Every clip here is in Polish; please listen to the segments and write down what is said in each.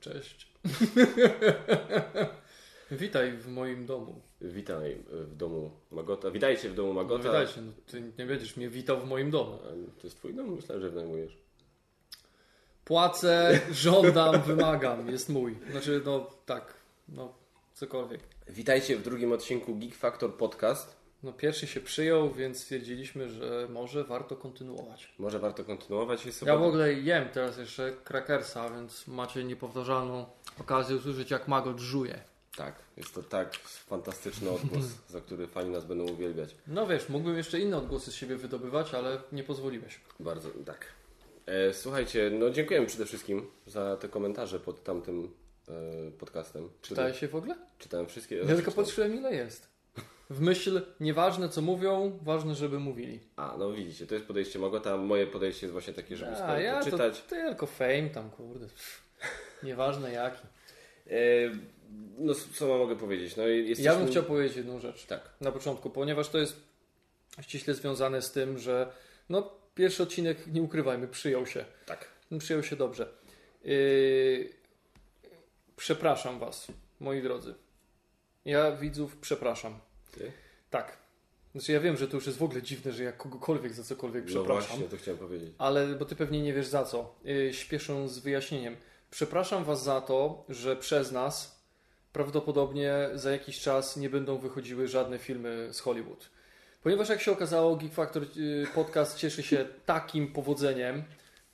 Cześć. Witaj w moim domu. Witaj w domu Magota. Witajcie w domu No, Magota. witajcie, no, ty nie będziesz mnie witał w moim domu. A To jest twój dom? Myślałem, że wynajmujesz. Płacę, żądam, wymagam. Jest mój. Znaczy, no tak, no cokolwiek. Witajcie w drugim odcinku Geek Factor Podcast. No pierwszy się przyjął, więc stwierdziliśmy, że może warto kontynuować. Może warto kontynuować. Jest Ja w ogóle jem teraz jeszcze krakersa, więc macie niepowtarzalną okazję usłyszeć, jak Magot żuje. Tak, jest to tak fantastyczny odgłos, za który fani nas będą uwielbiać. No wiesz, mógłbym jeszcze inne odgłosy z siebie wydobywać, ale nie pozwoliłeś. Bardzo, tak. E, słuchajcie, no dziękujemy przede wszystkim za te komentarze pod tamtym e, podcastem. Czytałeś się w ogóle? Czytałem wszystkie. Ja tylko patrzyłem ile jest. W myśl, nieważne co mówią, ważne żeby mówili. A, no widzicie, to jest podejście Magota. Moje podejście jest właśnie takie, żeby A ja to tylko fame tam, kurde. Nieważne jaki. E, no co mogę powiedzieć? No, jesteśmy... Ja bym chciał powiedzieć jedną rzecz Tak. na początku, ponieważ to jest ściśle związane z tym, że no, pierwszy odcinek, nie ukrywajmy, przyjął się. Tak. Przyjął się dobrze. Yy... Przepraszam Was, moi drodzy. Ja widzów przepraszam. Ty? Tak. Znaczy ja wiem, że to już jest w ogóle dziwne, że ja kogokolwiek za cokolwiek No przepraszam. właśnie, to chciałem powiedzieć. Ale, bo ty pewnie nie wiesz za co. Yy, śpieszę z wyjaśnieniem. Przepraszam was za to, że przez nas prawdopodobnie za jakiś czas nie będą wychodziły żadne filmy z Hollywood. Ponieważ jak się okazało, Geek Factor yy, podcast cieszy się takim powodzeniem,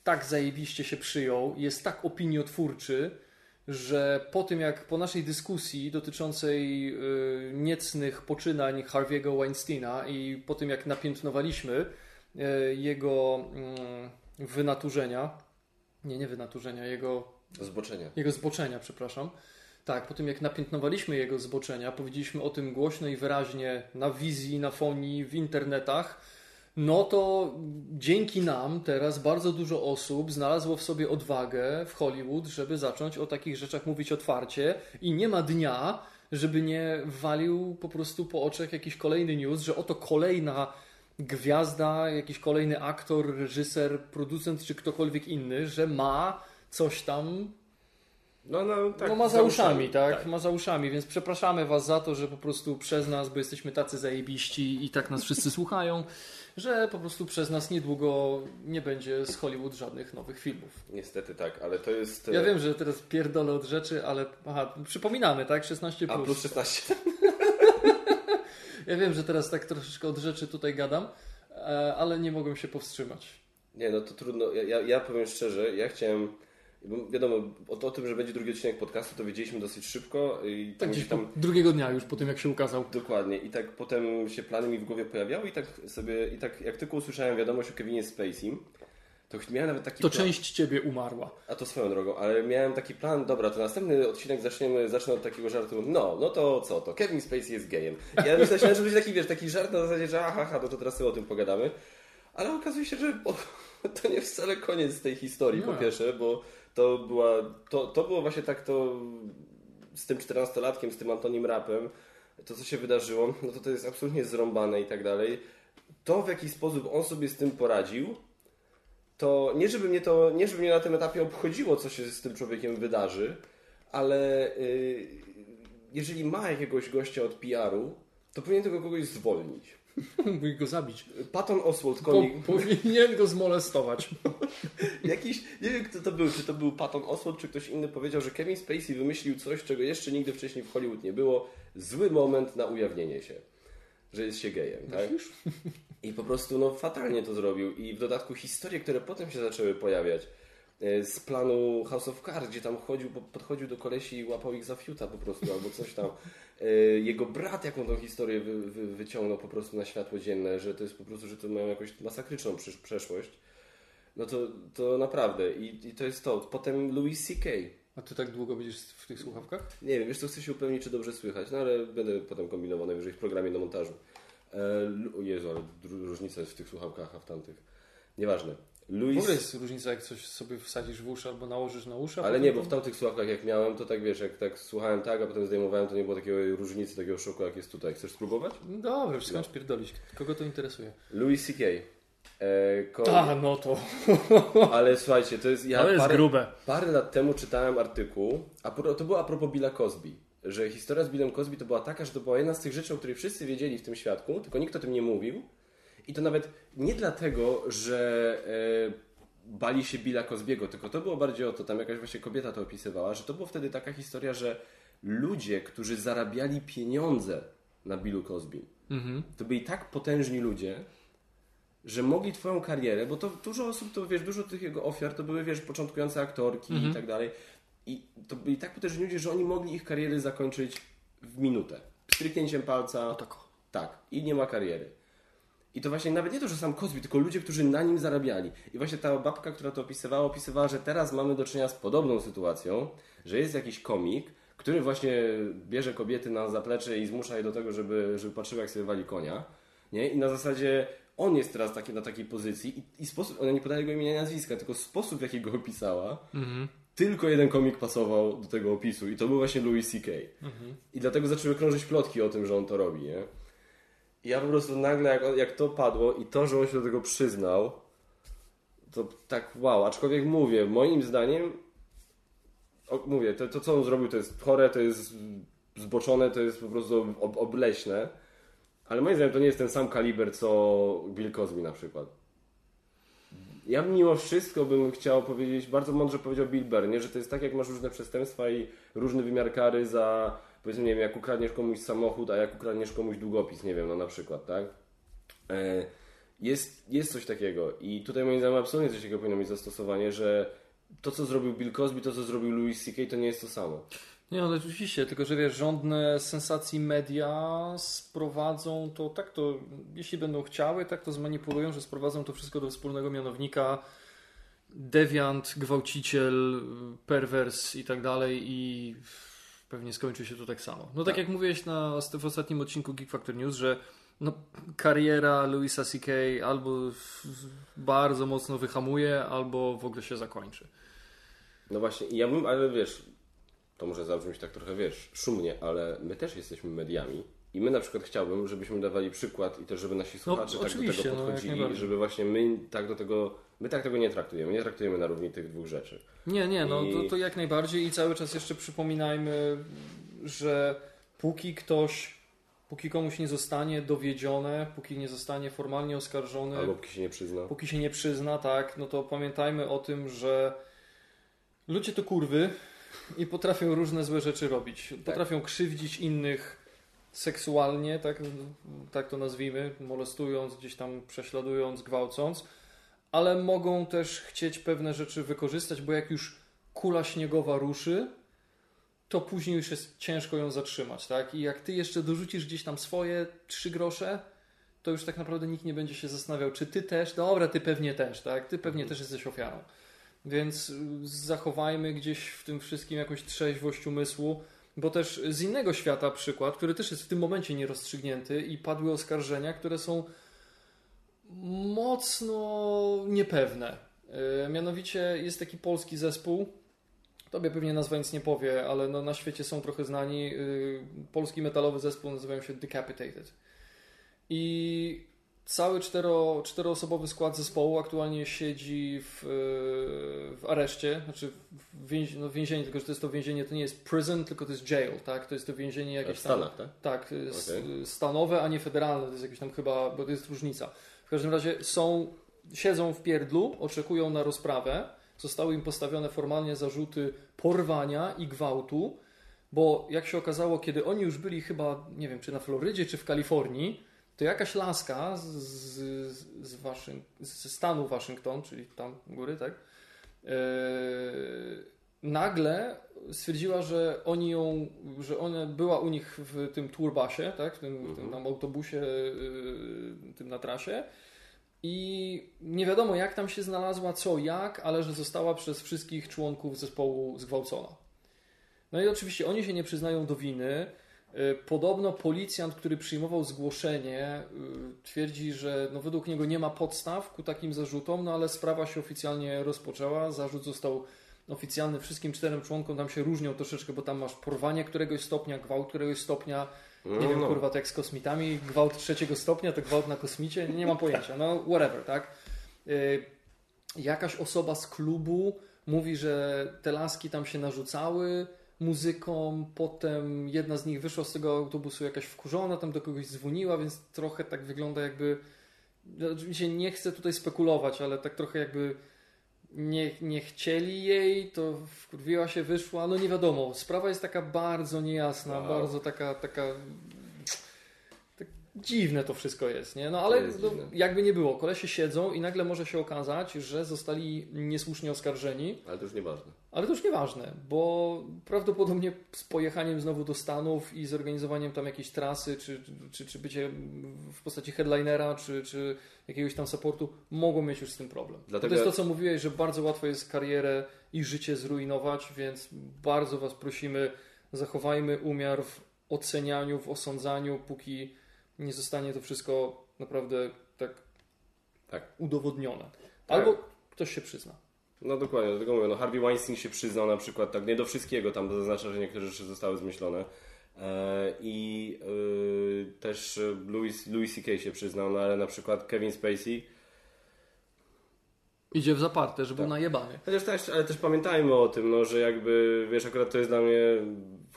tak zajebiście się przyjął, jest tak opiniotwórczy, że po tym jak po naszej dyskusji dotyczącej yy, niecnych poczynań Harvey'ego Weinsteina i po tym jak napiętnowaliśmy yy, jego yy, wynaturzenia, nie, nie wynaturzenia, jego Zboczenia. jego zboczenia, przepraszam. Tak, po tym jak napiętnowaliśmy jego zboczenia, powiedzieliśmy o tym głośno i wyraźnie na wizji, na fonii, w internetach, no to dzięki nam teraz bardzo dużo osób znalazło w sobie odwagę w Hollywood, żeby zacząć o takich rzeczach mówić otwarcie i nie ma dnia, żeby nie walił po prostu po oczach jakiś kolejny news, że oto kolejna gwiazda, jakiś kolejny aktor, reżyser, producent czy ktokolwiek inny, że ma coś tam No, no, tak. no ma za uszami, tak? Ma za uszami, więc przepraszamy Was za to, że po prostu przez nas, bo jesteśmy tacy zajebiści i tak nas wszyscy słuchają, że po prostu przez nas niedługo nie będzie z Hollywood żadnych nowych filmów. Niestety tak, ale to jest... Ja e, wiem, że teraz pierdolę od rzeczy, ale aha, przypominamy, tak? 16+. A Plus. plus 16. Ja wiem, że teraz tak troszeczkę od rzeczy tutaj gadam, e, ale nie mogłem się powstrzymać. Nie, no to trudno. Ja, ja, ja powiem szczerze, ja chciałem... bo Wiadomo, o, o tym, że będzie drugi odcinek podcastu, to wiedzieliśmy dosyć szybko i Tak gdzieś tam... drugiego dnia już po tym, jak się ukazał. Dokładnie. I tak potem się plany mi w głowie pojawiały i tak sobie... I tak jak tylko usłyszałem wiadomość o Kevinie Spacey, to miałem nawet taki To plan. część Ciebie umarła. A to swoją drogą, ale miałem taki plan, dobra, to następny odcinek zaczniemy, zacznę od takiego żartu, no, no to co, to Kevin Spacey jest gejem. Ja myślałem, że będzie taki, wiesz, taki żart na zasadzie, że aha, aha, no to teraz sobie o tym pogadamy, ale okazuje się, że to nie wcale koniec tej historii, po Nie. pierwsze, bo to była, to, to było właśnie tak to z tym 14-latkiem, z tym Antonim Rapem, to co się wydarzyło, no to to jest absolutnie zrąbane i tak dalej. To w jaki sposób on sobie z tym poradził, to nie żeby mnie to, nie żeby mnie na tym etapie obchodziło, co się z tym człowiekiem wydarzy, ale y, jeżeli ma jakiegoś gościa od PR-u, to powinien tego kogoś zwolnić. Mógł go zabić. Patton Oswald, Po, konik, powinien go zmolestować. jakiś, nie wiem kto to był, czy to był Patton Oswald, czy ktoś inny powiedział, że Kevin Spacey wymyślił coś, czego jeszcze nigdy wcześniej w Hollywood nie było. Zły moment na ujawnienie się, że jest się gejem, tak? I po prostu no, fatalnie to zrobił. I w dodatku historie, które potem się zaczęły pojawiać e, z planu House of Cards, gdzie tam chodził, po- podchodził do kolesi i łapał ich za fiuta po prostu, albo coś tam. E, Jego brat jaką tą historię wy, wy, wyciągnął po prostu na światło dzienne, że to jest po prostu, że to mają jakąś masakryczną przeszłość. No to, to naprawdę. I, I to jest to. Potem Louis C.K. A ty tak długo będziesz w tych słuchawkach? Nie wiem, wiesz co, chcę się upewnić, czy dobrze słychać, no ale będę potem kombinował najwyżej w programie do montażu. E, Jezu, ale różnica jest w tych słuchawkach, a w tamtych. Nieważne. W Louis... ogóle jest różnica, jak coś sobie wsadzisz w uszy albo nałożysz na uszy. Ale nie, bo w tamtych słuchawkach jak miałem, to tak wiesz, jak tak słuchałem tak, a potem zdejmowałem, to nie było takiej różnicy, takiego szoku, jak jest tutaj. Chcesz spróbować? Dobra, już skończ pierdolić. Kogo to interesuje? Louis C.K. E, A, no to. Ale słuchajcie, to jest. Ja To jest parę, grube. Parę lat temu czytałem artykuł, a pro- to było a propos Billa Cosby. Że historia z Billem Cosby to była taka, że to była jedna z tych rzeczy, o której wszyscy wiedzieli w tym świadku, tylko nikt o tym nie mówił. I to nawet nie dlatego, że e, bali się Billa Cosbiego, tylko to było bardziej o to, tam jakaś właśnie kobieta to opisywała, że to była wtedy taka historia, że ludzie, którzy zarabiali pieniądze na Billu Cosby, to byli tak potężni ludzie, że mogli twoją karierę, bo to dużo osób, to wiesz, dużo tych jego ofiar to były, wiesz, początkujące aktorki i tak dalej. I to byli tak potężni ludzie, że oni mogli ich kariery zakończyć w minutę. Stryknięciem palca. tak. Tak. I nie ma kariery. I to właśnie nawet nie to, że sam Cosby, tylko ludzie, którzy na nim zarabiali. I właśnie ta babka, która to opisywała, opisywała, że teraz mamy do czynienia z podobną sytuacją, że jest jakiś komik, który właśnie bierze kobiety na zaplecze i zmusza je do tego, żeby, żeby patrzyły, jak sobie wali konia. Nie? I na zasadzie on jest teraz taki, na takiej pozycji i, i sposób, ona nie podaje jego imienia i nazwiska, tylko sposób, w jaki go opisała, tylko jeden komik pasował do tego opisu i to był właśnie Louis C.K. I dlatego zaczęły krążyć plotki o tym, że on to robi, nie? Ja po prostu nagle, jak, jak to padło i to, że on się do tego przyznał, to tak wow, aczkolwiek mówię, moim zdaniem, o, mówię, to, to co on zrobił to jest chore, to jest zboczone, to jest po prostu ob, obleśne, ale moim zdaniem to nie jest ten sam kaliber, co Bill Cosby na przykład. Ja mimo wszystko bym chciał powiedzieć, bardzo mądrze powiedział Bill Burr, nie? że to jest tak, jak masz różne przestępstwa i różny wymiar kary za, powiedzmy, nie wiem, jak ukradniesz komuś samochód, a jak ukradniesz komuś długopis, nie wiem, no na przykład, tak? E, Jest, jest coś takiego i tutaj moim zdaniem absolutnie coś takiego powinno mieć zastosowanie, że to, co zrobił Bill Cosby, to, co zrobił Louis C.K., to nie jest to samo. Nie, no oczywiście, tylko że wiesz, rządne sensacji media sprowadzą to tak to, jeśli będą chciały, tak to zmanipulują, że sprowadzą to wszystko do wspólnego mianownika dewiant, gwałciciel, perwers i tak dalej i pewnie skończy się to tak samo. No tak, Tak. jak mówiłeś na, w ostatnim odcinku Geek Factor News, że no, kariera Louisa C.K. albo bardzo mocno wyhamuje, albo w ogóle się zakończy. No właśnie, ja bym, ale wiesz, to może zabrzmieć tak trochę, wiesz, szumnie, ale my też jesteśmy mediami i my na przykład chciałbym, żebyśmy dawali przykład i też, żeby nasi słuchacze tak do tego no, podchodzili, najbardziej. żeby właśnie my tak do tego, my tak tego nie traktujemy, nie traktujemy na równi tych dwóch rzeczy. Nie, nie, no I- to, to jak najbardziej i cały czas jeszcze przypominajmy, że póki ktoś, póki komuś nie zostanie dowiedzione, póki nie zostanie formalnie oskarżony, Albo póki się nie przyzna. póki się nie przyzna, tak, no to pamiętajmy o tym, że ludzie to kurwy i potrafią różne złe rzeczy robić. Potrafią krzywdzić innych seksualnie, tak, tak to nazwijmy, molestując, gdzieś tam prześladując, gwałcąc, ale mogą też chcieć pewne rzeczy wykorzystać, bo jak już kula śniegowa ruszy, to później już jest ciężko ją zatrzymać, tak? I jak ty jeszcze dorzucisz gdzieś tam swoje trzy grosze, to już tak naprawdę nikt nie będzie się zastanawiał, czy ty też, dobra, ty pewnie też, tak? Ty pewnie też jesteś ofiarą. Więc y, zachowajmy gdzieś w tym wszystkim jakąś trzeźwość umysłu, bo też z innego świata przykład, który też jest w tym momencie nierozstrzygnięty i padły oskarżenia, które są mocno niepewne. Y, Mianowicie jest taki polski zespół, tobie pewnie nazwa nic nie powie, ale no na świecie są trochę znani. Y, Polski metalowy zespół nazywają się Decapitated. I cały cztero, czteroosobowy skład zespołu aktualnie siedzi w, y, w areszcie, znaczy w no więzieniu, tylko że to jest to więzienie, to nie jest prison, tylko to jest jail, tak? To jest to więzienie W jakieś tam... Stanach, tak? Tak, y, s- Okej. y, stanowe, a nie federalne. To jest jakieś tam chyba, bo to jest różnica. W każdym razie są, siedzą w pierdlu, oczekują na rozprawę. Zostały im postawione formalnie zarzuty porwania i gwałtu, bo jak się okazało, kiedy oni już byli chyba, nie wiem, czy na Florydzie, czy w Kalifornii, to jakaś laska z, z, z ze stanu Waszyngton, czyli tam góry, tak? Yy, nagle stwierdziła, że oni ją, że ona była u nich w tym turbasie, tak? w tym, w tym tam autobusie, yy, tym na trasie. I nie wiadomo, jak tam się znalazła, co, jak, ale że została przez wszystkich członków zespołu zgwałcona. No i oczywiście oni się nie przyznają do winy. Y, Podobno policjant, który przyjmował zgłoszenie, y, twierdzi, że no według niego nie ma podstaw ku takim zarzutom, no ale sprawa się oficjalnie rozpoczęła. Zarzut został oficjalny wszystkim czterem członkom. Tam się różnią troszeczkę, bo tam masz porwanie któregoś stopnia, gwałt któregoś stopnia Nie No, wiem, no. kurwa, to jak z kosmitami, gwałt trzeciego stopnia, to gwałt na kosmicie, nie mam pojęcia, no whatever, tak? Y, jakaś osoba z klubu mówi, że te laski tam się narzucały muzyką, potem jedna z nich wyszła z tego autobusu jakaś wkurzona, tam do kogoś dzwoniła, więc trochę tak wygląda jakby, no, oczywiście nie chcę tutaj spekulować, ale tak trochę jakby nie, nie chcieli jej, to wkurwiła się, wyszła, no nie wiadomo. Sprawa jest taka bardzo niejasna, Wow. bardzo taka, taka tak dziwne to wszystko jest, nie? No ale no, jakby nie było, kolesie siedzą i nagle może się okazać, że zostali niesłusznie oskarżeni, Ale to już nieważne. ale to już nieważne, bo prawdopodobnie z pojechaniem znowu do Stanów i zorganizowaniem tam jakiejś trasy, czy, czy, czy bycie w postaci headlinera, czy, czy jakiegoś tam supportu, mogą mieć już z tym problem. Dlatego- To jest to, co mówiłeś, że bardzo łatwo jest karierę i życie zrujnować, więc bardzo Was prosimy, zachowajmy umiar w ocenianiu, w osądzaniu, póki nie zostanie to wszystko naprawdę tak, Tak. udowodnione. Tak. Albo ktoś się przyzna. No dokładnie, dlatego mówię, no Harvey Weinstein się przyznał na przykład, tak nie do wszystkiego, tam zaznacza, że niektóre rzeczy zostały zmyślone. E, I e, też Louis, Louis C.K. się przyznał, no ale na przykład Kevin Spacey. Idzie w zaparte, że był Tak. najebany. Chociaż też, ale też pamiętajmy o tym, no, że jakby, wiesz, akurat to jest dla mnie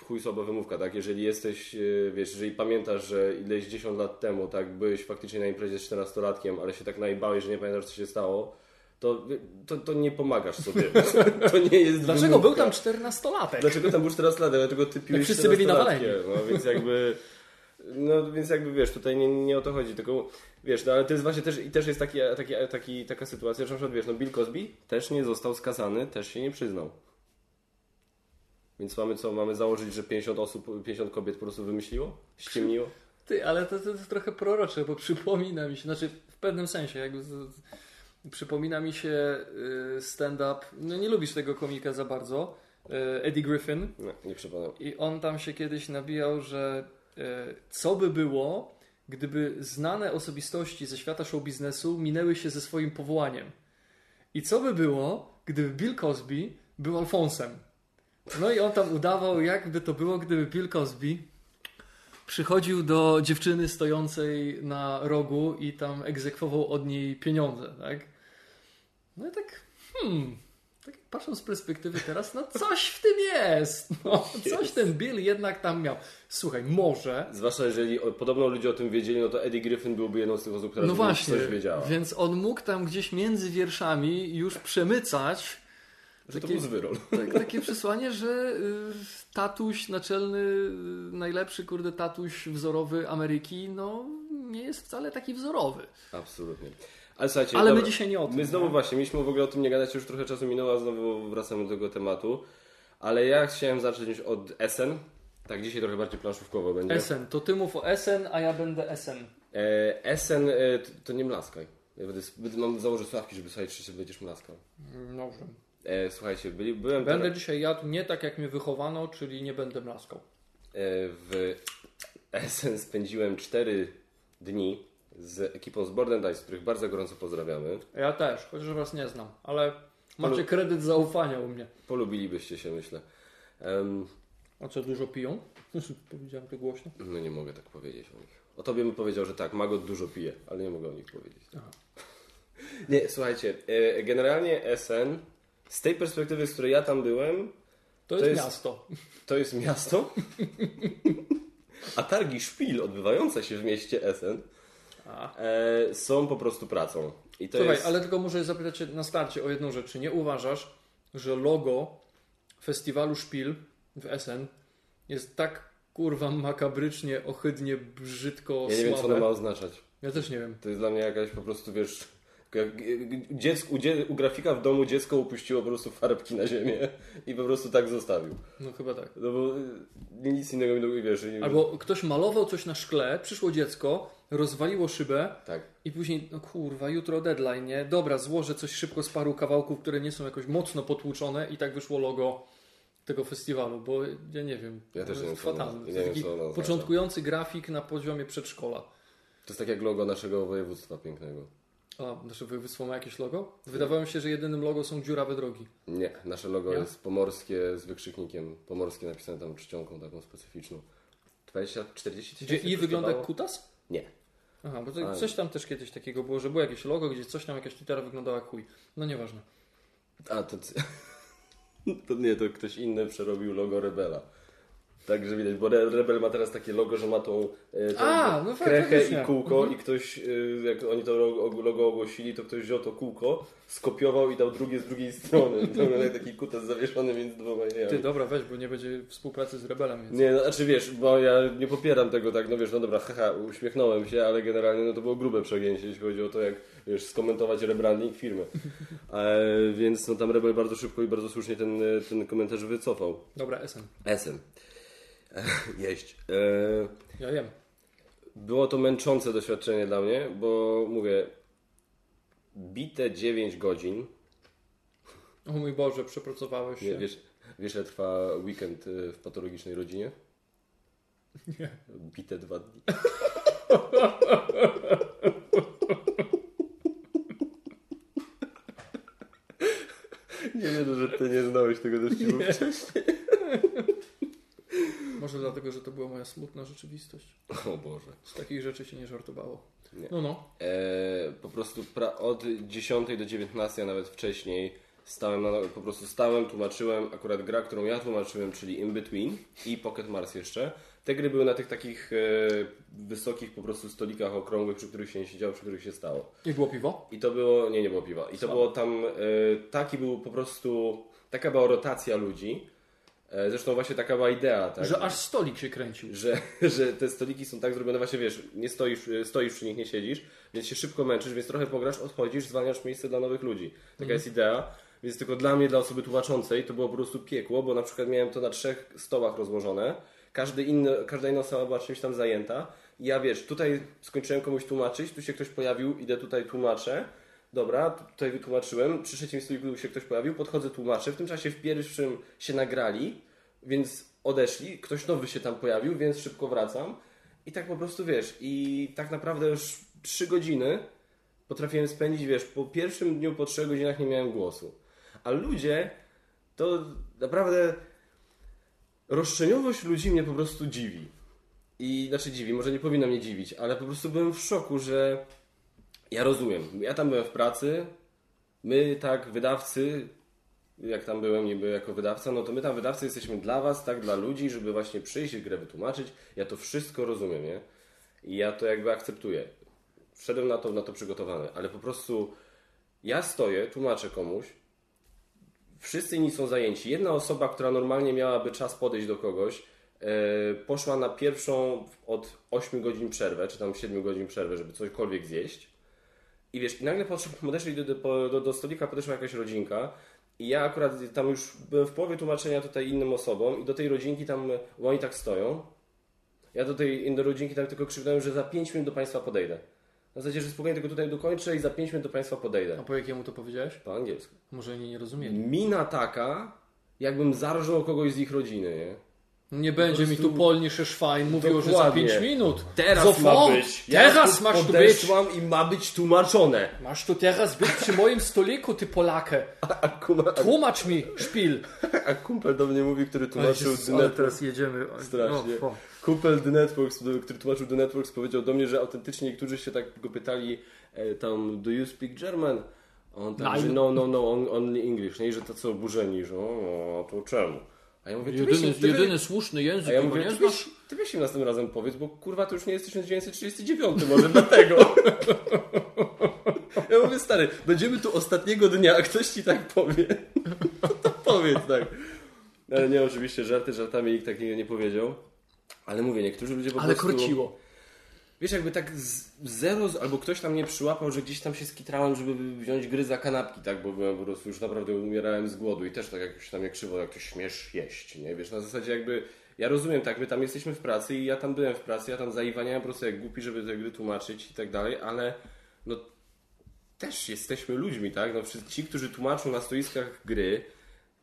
chuj słaba wymówka, tak? Jeżeli jesteś, e, wiesz, jeżeli pamiętasz, że ileś 10 lat temu, tak, byłeś faktycznie na imprezie z 14-latkiem, ale się tak najbałeś, że nie pamiętasz, co się stało, to, to, to nie pomagasz sobie. to nie jest Dlaczego był wymówka. tam 14-latek? Dlaczego tam był 14 lat? Dlaczego ty piłeś Jak wszyscy byli 14-latkiem? nawaleni. No więc jakby... No więc jakby wiesz, tutaj nie, nie o to chodzi, tylko wiesz, no ale to jest właśnie też i też jest taki, taki, taki, taka sytuacja, że na przykład wiesz, no Bill Cosby też nie został skazany, też się nie przyznał. Więc mamy co, mamy założyć, że 50 osób, 50 kobiet po prostu wymyśliło? Ściemniło? Ty, ale to, to jest trochę prorocze, bo przypomina mi się, znaczy w pewnym sensie, jakby przypomina mi się y, stand-up, no nie lubisz tego komika za bardzo, y, Eddie Griffin Nie, nie przypadam. i on tam się kiedyś nabijał, że co by było, gdyby znane osobistości ze świata show biznesu minęły się ze swoim powołaniem. I co by było, gdyby Bill Cosby był Alfonsem? No i on tam udawał, jakby to było, gdyby Bill Cosby przychodził do dziewczyny stojącej na rogu i tam egzekwował od niej pieniądze, tak? No i tak, hmm, tak patrząc z perspektywy teraz, no coś w tym jest. No, coś ten Bill jednak tam miał. Słuchaj, może Zwłaszcza jeżeli podobno ludzie o tym wiedzieli, no to Eddie Griffin byłby jedną z tych osób, która No właśnie, coś wiedziała. więc on mógł tam gdzieś między wierszami już przemycać Że to takie- był zwyrol. tak, takie przesłanie, że y, tatuś naczelny, y, najlepszy kurde tatuś wzorowy Ameryki, no nie jest wcale taki wzorowy. Absolutnie. Ale słuchajcie, Ale my dobra, dzisiaj nie o tym. My znowu nie? właśnie, mieliśmy w ogóle o tym nie gadać, już trochę czasu minęło, a znowu wracamy do tego tematu. Ale ja chciałem zacząć od Essen. Tak, dzisiaj trochę bardziej planszówkowo będzie. Essen, to ty mów o Essen, a ja będę Essen. E, Essen e, to, to nie mlaskaj. Ja będę, będę, mam założyć sławki, żeby słuchać, czy się będziesz mlaskał. Dobrze. E, słuchajcie, byli, byłem Będę teraz, dzisiaj jadł nie tak, jak mnie wychowano, czyli nie będę mlaskał. e, w Essen spędziłem 4 dni z ekipą z Board and Dice, których bardzo gorąco pozdrawiamy. Ja też, chociaż was nie znam, ale macie kredyt zaufania u mnie. Polubilibyście się, myślę. Em, A co, dużo piją? Powiedziałem to głośno. No nie mogę tak powiedzieć o nich. O tobie bym powiedział, że tak, Magot dużo pije, ale nie mogę o nich powiedzieć. Aha. Nie, słuchajcie, e, generalnie SN, z tej perspektywy, z której ja tam byłem, To jest, jest- miasto. to jest miasto, a targi Szpil odbywające się w mieście A. e, są po prostu pracą. I to Słuchaj, jest... ale tylko muszę zapytać Cię na starcie o jedną rzecz. Czy nie uważasz, że logo festiwalu Szpil w Essen jest tak kurwa makabrycznie, ohydnie, brzydko, Ja nie wiem, co słabe? ono ma oznaczać. Ja też nie wiem. To jest dla mnie jakaś po prostu, wiesz... Dziecko, u, grafika w domu dziecko upuściło po prostu farbki na ziemię i po prostu tak zostawił. No chyba tak. No bo y, nic innego mi nie wiesz. Nie, Albo ktoś malował coś na szkle, przyszło dziecko, rozwaliło szybę Tak. i później, no kurwa, jutro deadline, nie? Dobra, złożę coś szybko z paru kawałków, które nie są jakoś mocno potłuczone i tak wyszło logo tego festiwalu, bo ja nie wiem. Ja też nie wiem, fatalne. nie wiem, taki co oznacza. początkujący grafik na poziomie przedszkola. To jest tak jak logo naszego województwa pięknego. A nasze województwo ma jakieś logo? Wydawało mi się, że jedynym logo są dziurawe drogi. Nie, nasze logo Nie? jest pomorskie z wykrzyknikiem. Pomorskie napisane tam czcionką taką specyficzną. 20-40 tysięcy. Gdzie i wygląda jak kosztowało? kutas? Nie. Aha, bo to coś tam też kiedyś takiego było, że było jakieś logo, gdzie coś tam, jakaś litera wyglądała jak chuj. No nieważne. A, to, to nie, to ktoś inny przerobił logo Rebela. Także widać, bo Re- Rebel ma teraz takie logo, że ma tą, e, tą A, no krechę faktycznie. i kółko Mhm. i ktoś, e, jak oni to logo, ogłosili, to ktoś wziął to kółko, skopiował i dał drugie z drugiej strony. To taki kutas zawieszony między dwoma Ty, jajami. dobra, weź, bo nie będzie współpracy z Rebelem, więc... Nie, no, znaczy wiesz, bo ja nie popieram tego tak, no wiesz, no dobra, haha, uśmiechnąłem się, ale generalnie no to było grube przegięcie, jeśli chodzi o to, jak, wiesz, skomentować rebranding firmy. E, więc no tam Rebel bardzo szybko i bardzo słusznie ten, e, ten komentarz wycofał. Dobra, SN. Esen. Jeść. E, Ja jem. było to męczące doświadczenie dla mnie, bo mówię, bite 9 godzin. O mój Boże, przepracowałeś Nie, się. wiesz, wiesz, ile trwa weekend e, w patologicznej rodzinie? Nie. Bite dwa dni. Nie wierzę, że ty nie znałeś tego dowcipu Nie. wcześniej. Może dlatego, że to była moja smutna rzeczywistość. O Boże. Z takich rzeczy się nie żartowało. Nie. No, no. E, po prostu od 10 do 19, a nawet wcześniej stałem, na, po prostu stałem, tłumaczyłem akurat gra, którą ja tłumaczyłem, czyli In Between i Pocket Mars jeszcze. Te gry były na tych takich e, wysokich po prostu stolikach okrągłych, przy których się nie siedziało, przy których się stało. I było piwo? I to było, nie, nie było piwa. I to było tam, e, taki był po prostu, taka była rotacja ludzi. E, zresztą właśnie taka była idea, tak? Że aż stolik się kręcił. że, że te stoliki są tak zrobione, właśnie wiesz, nie stoisz, e, stoisz przy nich, nie siedzisz, więc się szybko męczysz, więc trochę pograsz, odchodzisz, zwalniasz miejsce dla nowych ludzi. Taka jest idea. Więc tylko dla mnie, dla osoby tłumaczącej, to było po prostu piekło, bo na przykład miałem to na trzech stołach rozłożone. Każdy inny, każda inna osoba była czymś tam zajęta. I ja wiesz, tutaj skończyłem komuś tłumaczyć, tu się ktoś pojawił, idę tutaj tłumaczę. Dobra, tutaj wytłumaczyłem, przy trzecim stoliku się ktoś pojawił, podchodzę, tłumaczę. W tym czasie w pierwszym się nagrali, więc odeszli, ktoś nowy się tam pojawił, więc szybko wracam. I tak po prostu wiesz, i tak naprawdę już trzy godziny potrafiłem spędzić, wiesz, po pierwszym dniu, po trzech godzinach nie miałem głosu. A ludzie, to naprawdę roszczeniowość ludzi mnie po prostu dziwi. I znaczy dziwi, może nie powinno mnie dziwić, ale po prostu byłem w szoku, że ja rozumiem. Ja tam byłem w pracy, my tak, wydawcy, jak tam byłem niby jako wydawca, no to my tam wydawcy jesteśmy dla was, tak, dla ludzi, żeby właśnie przyjść i grę wytłumaczyć. Ja to wszystko rozumiem, nie? I ja to jakby akceptuję. Wszedłem na to, na to przygotowany, ale po prostu ja stoję, tłumaczę komuś, wszyscy inni są zajęci. Jedna osoba, która normalnie miałaby czas podejść do kogoś, e, poszła na pierwszą od 8 godzin przerwę, czy tam 7 godzin przerwę, żeby cośkolwiek zjeść. I wiesz, i nagle podeszli do, do, do, do stolika, podeszła jakaś rodzinka. I ja akurat tam już byłem w połowie tłumaczenia tutaj innym osobom i do tej rodzinki tam, bo oni tak stoją. Ja do tej innej rodzinki tam tylko krzywdałem, że za 5 minut do Państwa podejdę. Na zasadzie, że spokojnie tylko tutaj dokończę i za 5 minut do Państwa podejdę. A po jakiemu to powiedziałeś? Po angielsku. Może oni nie rozumieli. Mina taka, jakbym zarżnął kogoś z ich rodziny, nie? Nie będzie mi tu polnische Schwein mówiło, że za Dokładnie. 5 minut. Teraz Sofort, ma być. Ja Teraz tu masz tu być. i ma być tłumaczone. Masz tu teraz być przy moim stoliku, ty Polakę. A, kuma, Tłumacz mi szpil. a, a kumpel do mnie mówi, który tłumaczył The ale Networks. teraz jedziemy. Strasznie. O, o. Kumpel The Networks, który tłumaczył The Networks, powiedział do mnie, że autentycznie niektórzy się tak go pytali e, tam, do you speak German? A On tak, no, no, no, on, only English. Nie, I że tacy oburzeni, że o, a to czemu? A ja mówię, ty Jedyny, ty, jedyny słuszny język, A ja mówię, nie ty znasz? weź, ty weź im następnym razem powiedz, bo kurwa to już nie jest 1939, może dlatego. Ja mówię, stary, będziemy tu ostatniego dnia, a ktoś ci tak powie, to, to powiedz tak. Ale nie, oczywiście, żarty żartami, nikt takiego nie powiedział. Ale mówię, niektórzy ludzie po Ale prostu... krociło. Wiesz, jakby tak z zero, albo ktoś tam nie przyłapał, że gdzieś tam się skitrałem, żeby wziąć gry za kanapki, tak, bo byłem po prostu już naprawdę umierałem z głodu i też tak jakoś tam mnie krzywo, jak to śmiesz jeść, nie, wiesz, na zasadzie jakby, ja rozumiem, tak, my tam jesteśmy w pracy i ja tam byłem w pracy, ja tam zaiwaniałem po prostu jak głupi, żeby te gry tłumaczyć i tak dalej, ale no też jesteśmy ludźmi, tak, no ci, którzy tłumaczą na stoiskach gry,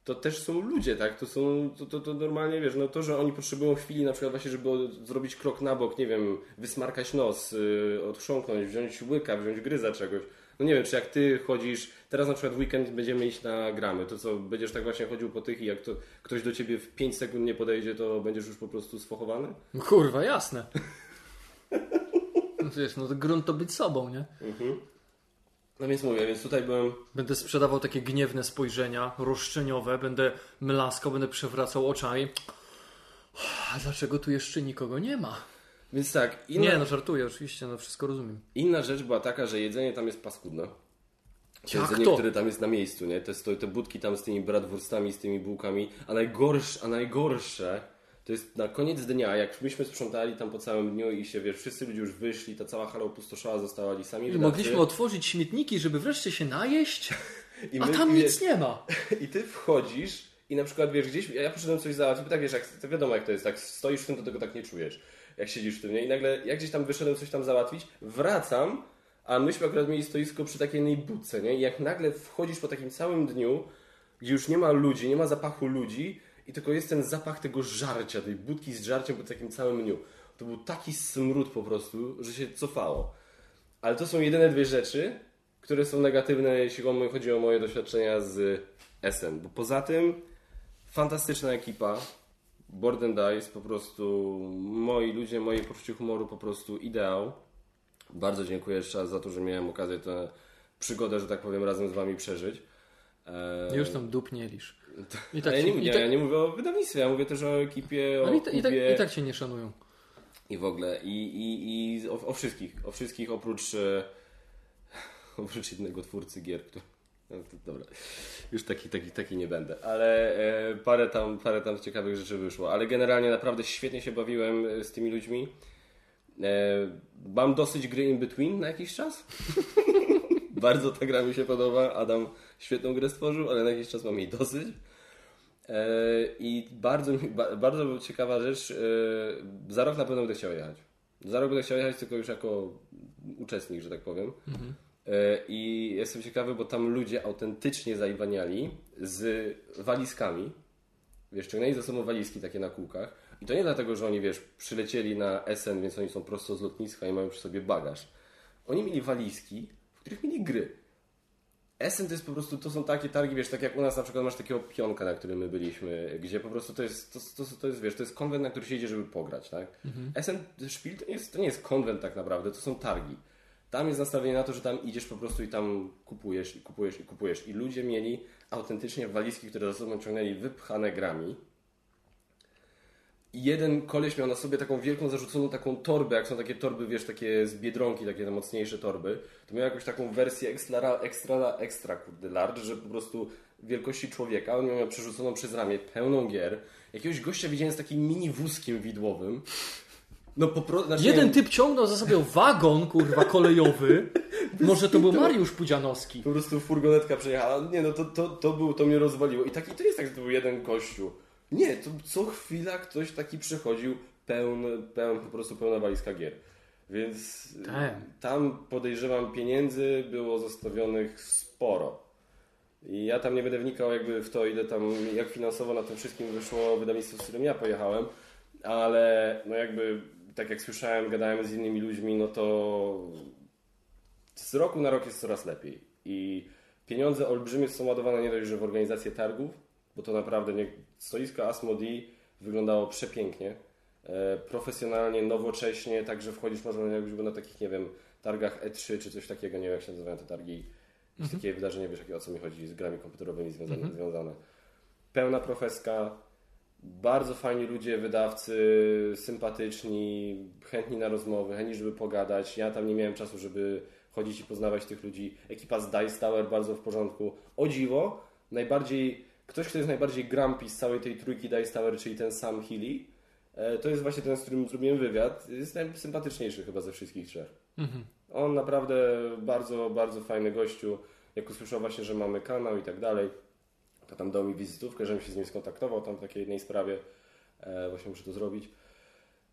to też są ludzie, tak? To są, to, to, to normalnie, wiesz, no to, że oni potrzebują chwili na przykład właśnie, żeby zrobić krok na bok, nie wiem, wysmarkać nos, yy, odchrząknąć, wziąć łyka, wziąć gryza czegoś, No nie wiem, czy jak ty chodzisz, teraz na przykład w weekend będziemy iść na gramy, to co, będziesz tak właśnie chodził po tych i jak to ktoś do ciebie w 5 sekund nie podejdzie, to będziesz już po prostu sfochowany? No Kurwa, jasne. No wiesz, no to grunt to być sobą, nie? No więc mówię, więc tutaj byłem Będę sprzedawał takie gniewne spojrzenia, roszczeniowe, będę mlaskał, będę przewracał oczami. A dlaczego tu jeszcze nikogo nie ma? Więc tak, inna, Nie, no żartuję, oczywiście, no wszystko rozumiem. inna rzecz była taka, że jedzenie tam jest paskudne. To jedzenie, to? które tam jest na miejscu, nie? Te, te budki tam z tymi bratwurstami, z tymi bułkami, a najgorsze, a najgorsze to jest na koniec dnia, jak myśmy sprzątali tam po całym dniu i się, wiesz, wszyscy ludzie już wyszli, ta cała hala opustoszała, została sami I wydawcy. mogliśmy otworzyć śmietniki, żeby wreszcie się najeść, I a my- tam nic nie ma. I ty wchodzisz i na przykład wiesz gdzieś, ja poszedłem coś załatwić, bo tak wiesz, jak, to wiadomo jak to jest, tak stoisz w tym, to tego tak nie czujesz, jak siedzisz w tym, nie? I nagle jak gdzieś tam wyszedłem coś tam załatwić, wracam, a myśmy akurat mieli stoisko przy takiej jednej budce, nie? I jak nagle wchodzisz po takim całym dniu, gdzie już nie ma ludzi, nie ma zapachu ludzi i tylko jest ten zapach tego żarcia, tej budki z żarciem po takim całym dniu. To był taki smród po prostu, że się cofało. Ale to są jedyne dwie rzeczy, które są negatywne, jeśli chodzi o moje doświadczenia z SN. Bo poza tym fantastyczna ekipa. Board and Dice, po prostu moi ludzie, moje poczucie humoru po prostu ideał. Bardzo dziękuję jeszcze raz za to, że miałem okazję tę przygodę, że tak powiem, razem z Wami przeżyć. Eee, Już tam dup nie lisz. I tak, ja, nie, mówię, tak, ja nie mówię o wydawnictwie, ja mówię też o ekipie, o ale i, ta- i, tak. I tak cię nie szanują. I w ogóle, i, i, i o, o wszystkich, o wszystkich oprócz, e, oprócz jednego twórcy gier, który, no, dobra, już taki, taki, taki nie będę, ale e, parę, tam, parę tam ciekawych rzeczy wyszło, ale generalnie naprawdę świetnie się bawiłem e, z tymi ludźmi. E, mam dosyć gry in between na jakiś czas. Bardzo ta gra mi się podoba. Adam świetną grę stworzył, ale na jakiś czas mam jej dosyć. E, I bardzo, bardzo ciekawa rzecz. e, Za rok na pewno będę chciał jechać. Za rok będę chciał jechać tylko już jako uczestnik, że tak powiem. E, I jestem ciekawy, bo tam ludzie autentycznie zaiwaniali z walizkami. Wiesz, ciągnęli za sobą walizki takie na kółkach. I to nie dlatego, że oni, wiesz, przylecieli na SN, więc oni są prosto z lotniska i mają przy sobie bagaż. Oni mieli walizki, w których mieli gry. Essen to jest po prostu, to są takie targi, wiesz, tak jak u nas na przykład masz takiego pionka, na którym my byliśmy, gdzie po prostu to jest, to, to, to jest wiesz, to jest konwent, na który się idzie, żeby pograć, tak? Essen Spiel to nie, jest, to nie jest konwent tak naprawdę, to są targi. Tam jest nastawienie na to, że tam idziesz po prostu i tam kupujesz i kupujesz i kupujesz. I ludzie mieli autentycznie walizki, które za sobą ciągnęli wypchane grami. I jeden koleś miał na sobie taką wielką, zarzuconą taką torbę, jak są takie torby, wiesz, takie z Biedronki, takie te mocniejsze torby, to miał jakąś taką wersję extra, extra, extra, kurde, large, że po prostu wielkości człowieka, on miał przerzuconą przez ramię, pełną gier. Jakiegoś gościa widziałem z takim mini wózkiem widłowym. No po prostu... Znaczy, Jeden nie- typ ciągnął za sobą wagon, kurwa, kolejowy. Może to był Mariusz Pudzianowski. Po prostu furgonetka przejechała. Nie no, to, to, to, był, to mnie rozwaliło. I taki to jest tak, że to był jeden gościu. Nie, to co chwila ktoś taki przychodził, pełny, pełn, po prostu pełna walizka gier. Więc Tak. tam podejrzewam pieniędzy było zostawionych sporo. I ja tam nie będę wnikał jakby w to, ile tam, jak finansowo na tym wszystkim wyszło wydawnictwo, z którym ja pojechałem, ale no jakby, tak jak słyszałem, gadałem z innymi ludźmi, no to z roku na rok jest coraz lepiej. I pieniądze olbrzymie są ładowane nie dość, że w organizację targów, bo to naprawdę nie... stoisko Asmodee wyglądało przepięknie, e, profesjonalnie, nowocześnie, także wchodzisz może jakbyś był na takich, nie wiem, targach E3 czy coś takiego, nie wiem jak się nazywają te targi, jakieś takie wydarzenie, wiesz o co mi chodzi, z grami komputerowymi związane. związane. Pełna profeska, bardzo fajni ludzie, wydawcy, sympatyczni, chętni na rozmowy, chętni, żeby pogadać. Ja tam nie miałem czasu, żeby chodzić i poznawać tych ludzi. Ekipa z Dice Tower bardzo w porządku. O dziwo, najbardziej, ktoś, kto jest najbardziej grumpy z całej tej trójki Dice Tower, czyli ten Sam Healy, e, to jest właśnie ten, z którym zrobiłem wywiad. Jest najsympatyczniejszy chyba ze wszystkich trzech. On naprawdę bardzo, bardzo fajny gościu. Jak usłyszał właśnie, że mamy kanał i tak dalej, to tam dał mi wizytówkę, żebym się z nim skontaktował tam w takiej jednej sprawie. E, właśnie muszę to zrobić.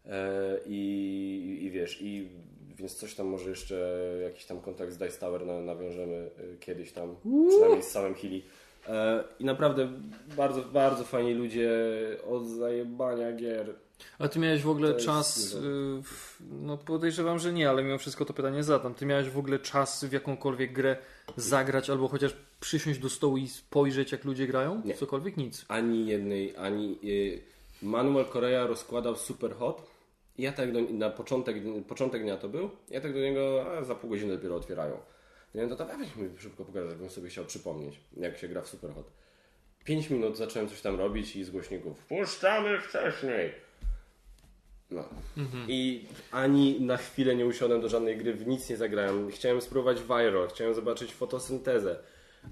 E, i, I wiesz, i więc coś tam może jeszcze jakiś tam kontakt z Dice Tower na, nawiążemy e, kiedyś tam, przynajmniej z samym Healy. E, I naprawdę bardzo, bardzo fajni ludzie od zajebania gier. A ty miałeś w ogóle czas, y, no podejrzewam, że nie, ale mimo wszystko to pytanie zadam. Ty miałeś w ogóle czas w jakąkolwiek grę zagrać albo chociaż przysiąść do stołu i spojrzeć jak ludzie grają? Nie. Cokolwiek? Nic. Ani jednej, ani... y, Manuel Korea rozkładał super hot. Ja tak do, na początek, początek dnia to był. Ja tak do niego, a za pół godziny dopiero otwierają. Ja mówię, to weź mi szybko pokazać, bym sobie chciał przypomnieć, jak się gra w super hot. 5 minut zacząłem coś tam robić i z głośników puszczamy wcześniej. No. I ani na chwilę nie usiadłem do żadnej gry, w nic nie zagrałem. Chciałem spróbować Viral, chciałem zobaczyć fotosyntezę,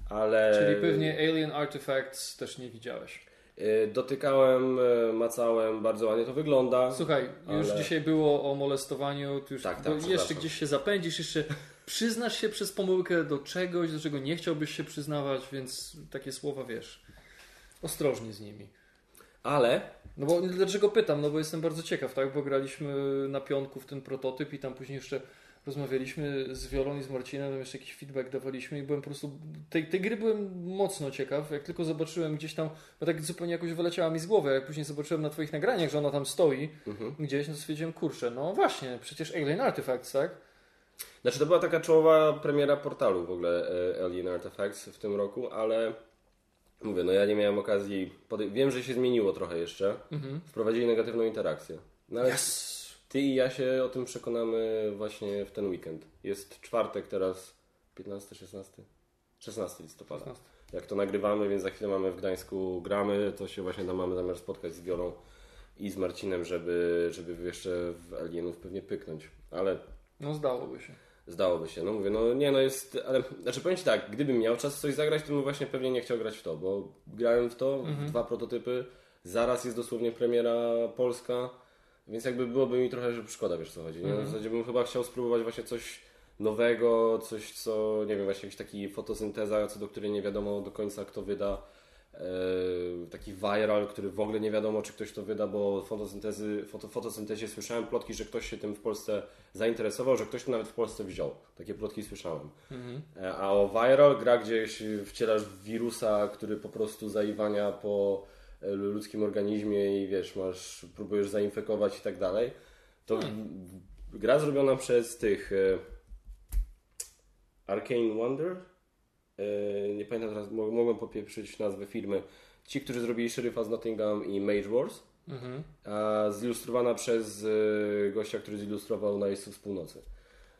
ale... Czyli pewnie Alien Artifacts też nie widziałeś. Y, Dotykałem, y, macałem, bardzo ładnie to wygląda. Słuchaj, już Ale- dzisiaj było o molestowaniu, już Tak, tak, jeszcze gdzieś się zapędzisz, jeszcze przyznasz się przez pomyłkę do czegoś, do czego nie chciałbyś się przyznawać, więc takie słowa wiesz. Ostrożnie z nimi. Ale No bo dlaczego pytam? No bo jestem bardzo ciekaw, tak? Bo graliśmy na pionku w ten prototyp i tam później jeszcze rozmawialiśmy z Wiolą i z Marcinem, tam jeszcze jakiś feedback dawaliśmy i byłem po prostu... Tej, tej gry byłem mocno ciekaw. Jak tylko zobaczyłem gdzieś tam, bo tak zupełnie jakoś wyleciała mi z głowy, jak później zobaczyłem na twoich nagraniach, że ona tam stoi Mhm. gdzieś, no to stwierdziłem, kurczę, no właśnie, przecież Alien Artifacts, tak? Znaczy to była taka czołowa premiera portalu w ogóle e, Alien Artifacts w tym roku, ale mówię, no ja nie miałem okazji, wiem, że się zmieniło trochę jeszcze, Mhm. wprowadzili negatywną interakcję. No ale Yes. ty i ja się o tym przekonamy właśnie w ten weekend. Jest czwartek teraz, 15, 16? 16 listopada. 16. Jak to nagrywamy, więc za chwilę mamy w Gdańsku gramy, to się właśnie tam mamy zamiar spotkać z Wiolą i z Marcinem, żeby, żeby jeszcze w Alienów pewnie pyknąć. Ale No zdałoby się. Zdałoby się, no mówię, no nie no jest, ale znaczy powiem Ci tak, gdybym miał czas coś zagrać, to bym właśnie pewnie nie chciał grać w to, bo grałem w to, w dwa prototypy, zaraz jest dosłownie premiera polska, więc jakby byłoby mi trochę że szkoda, wiesz co chodzi, nie? W zasadzie bym chyba chciał spróbować właśnie coś nowego, coś co, nie wiem, właśnie jakiś taki fotosynteza, co do której nie wiadomo do końca kto wyda, taki viral, który w ogóle nie wiadomo, czy ktoś to wyda, bo fotosyntezy, foto, fotosyntezie słyszałem plotki, że ktoś się tym w Polsce zainteresował, że ktoś to nawet w Polsce wziął. Takie plotki słyszałem. E, A o viral, gra gdzieś wcielasz wirusa, który po prostu zaiwania po e, ludzkim organizmie i wiesz, masz, próbujesz zainfekować i tak dalej. To w- gra zrobiona przez tych e, Arcane Wonder. E, nie pamiętam teraz, mo- mogłem popieprzyć nazwę firmy. Ci, którzy zrobili Szeryfa z Nottingham i Mage Wars. Mhm. A zilustrowana przez e, gościa, który zilustrował na Jeźdźców z Północy.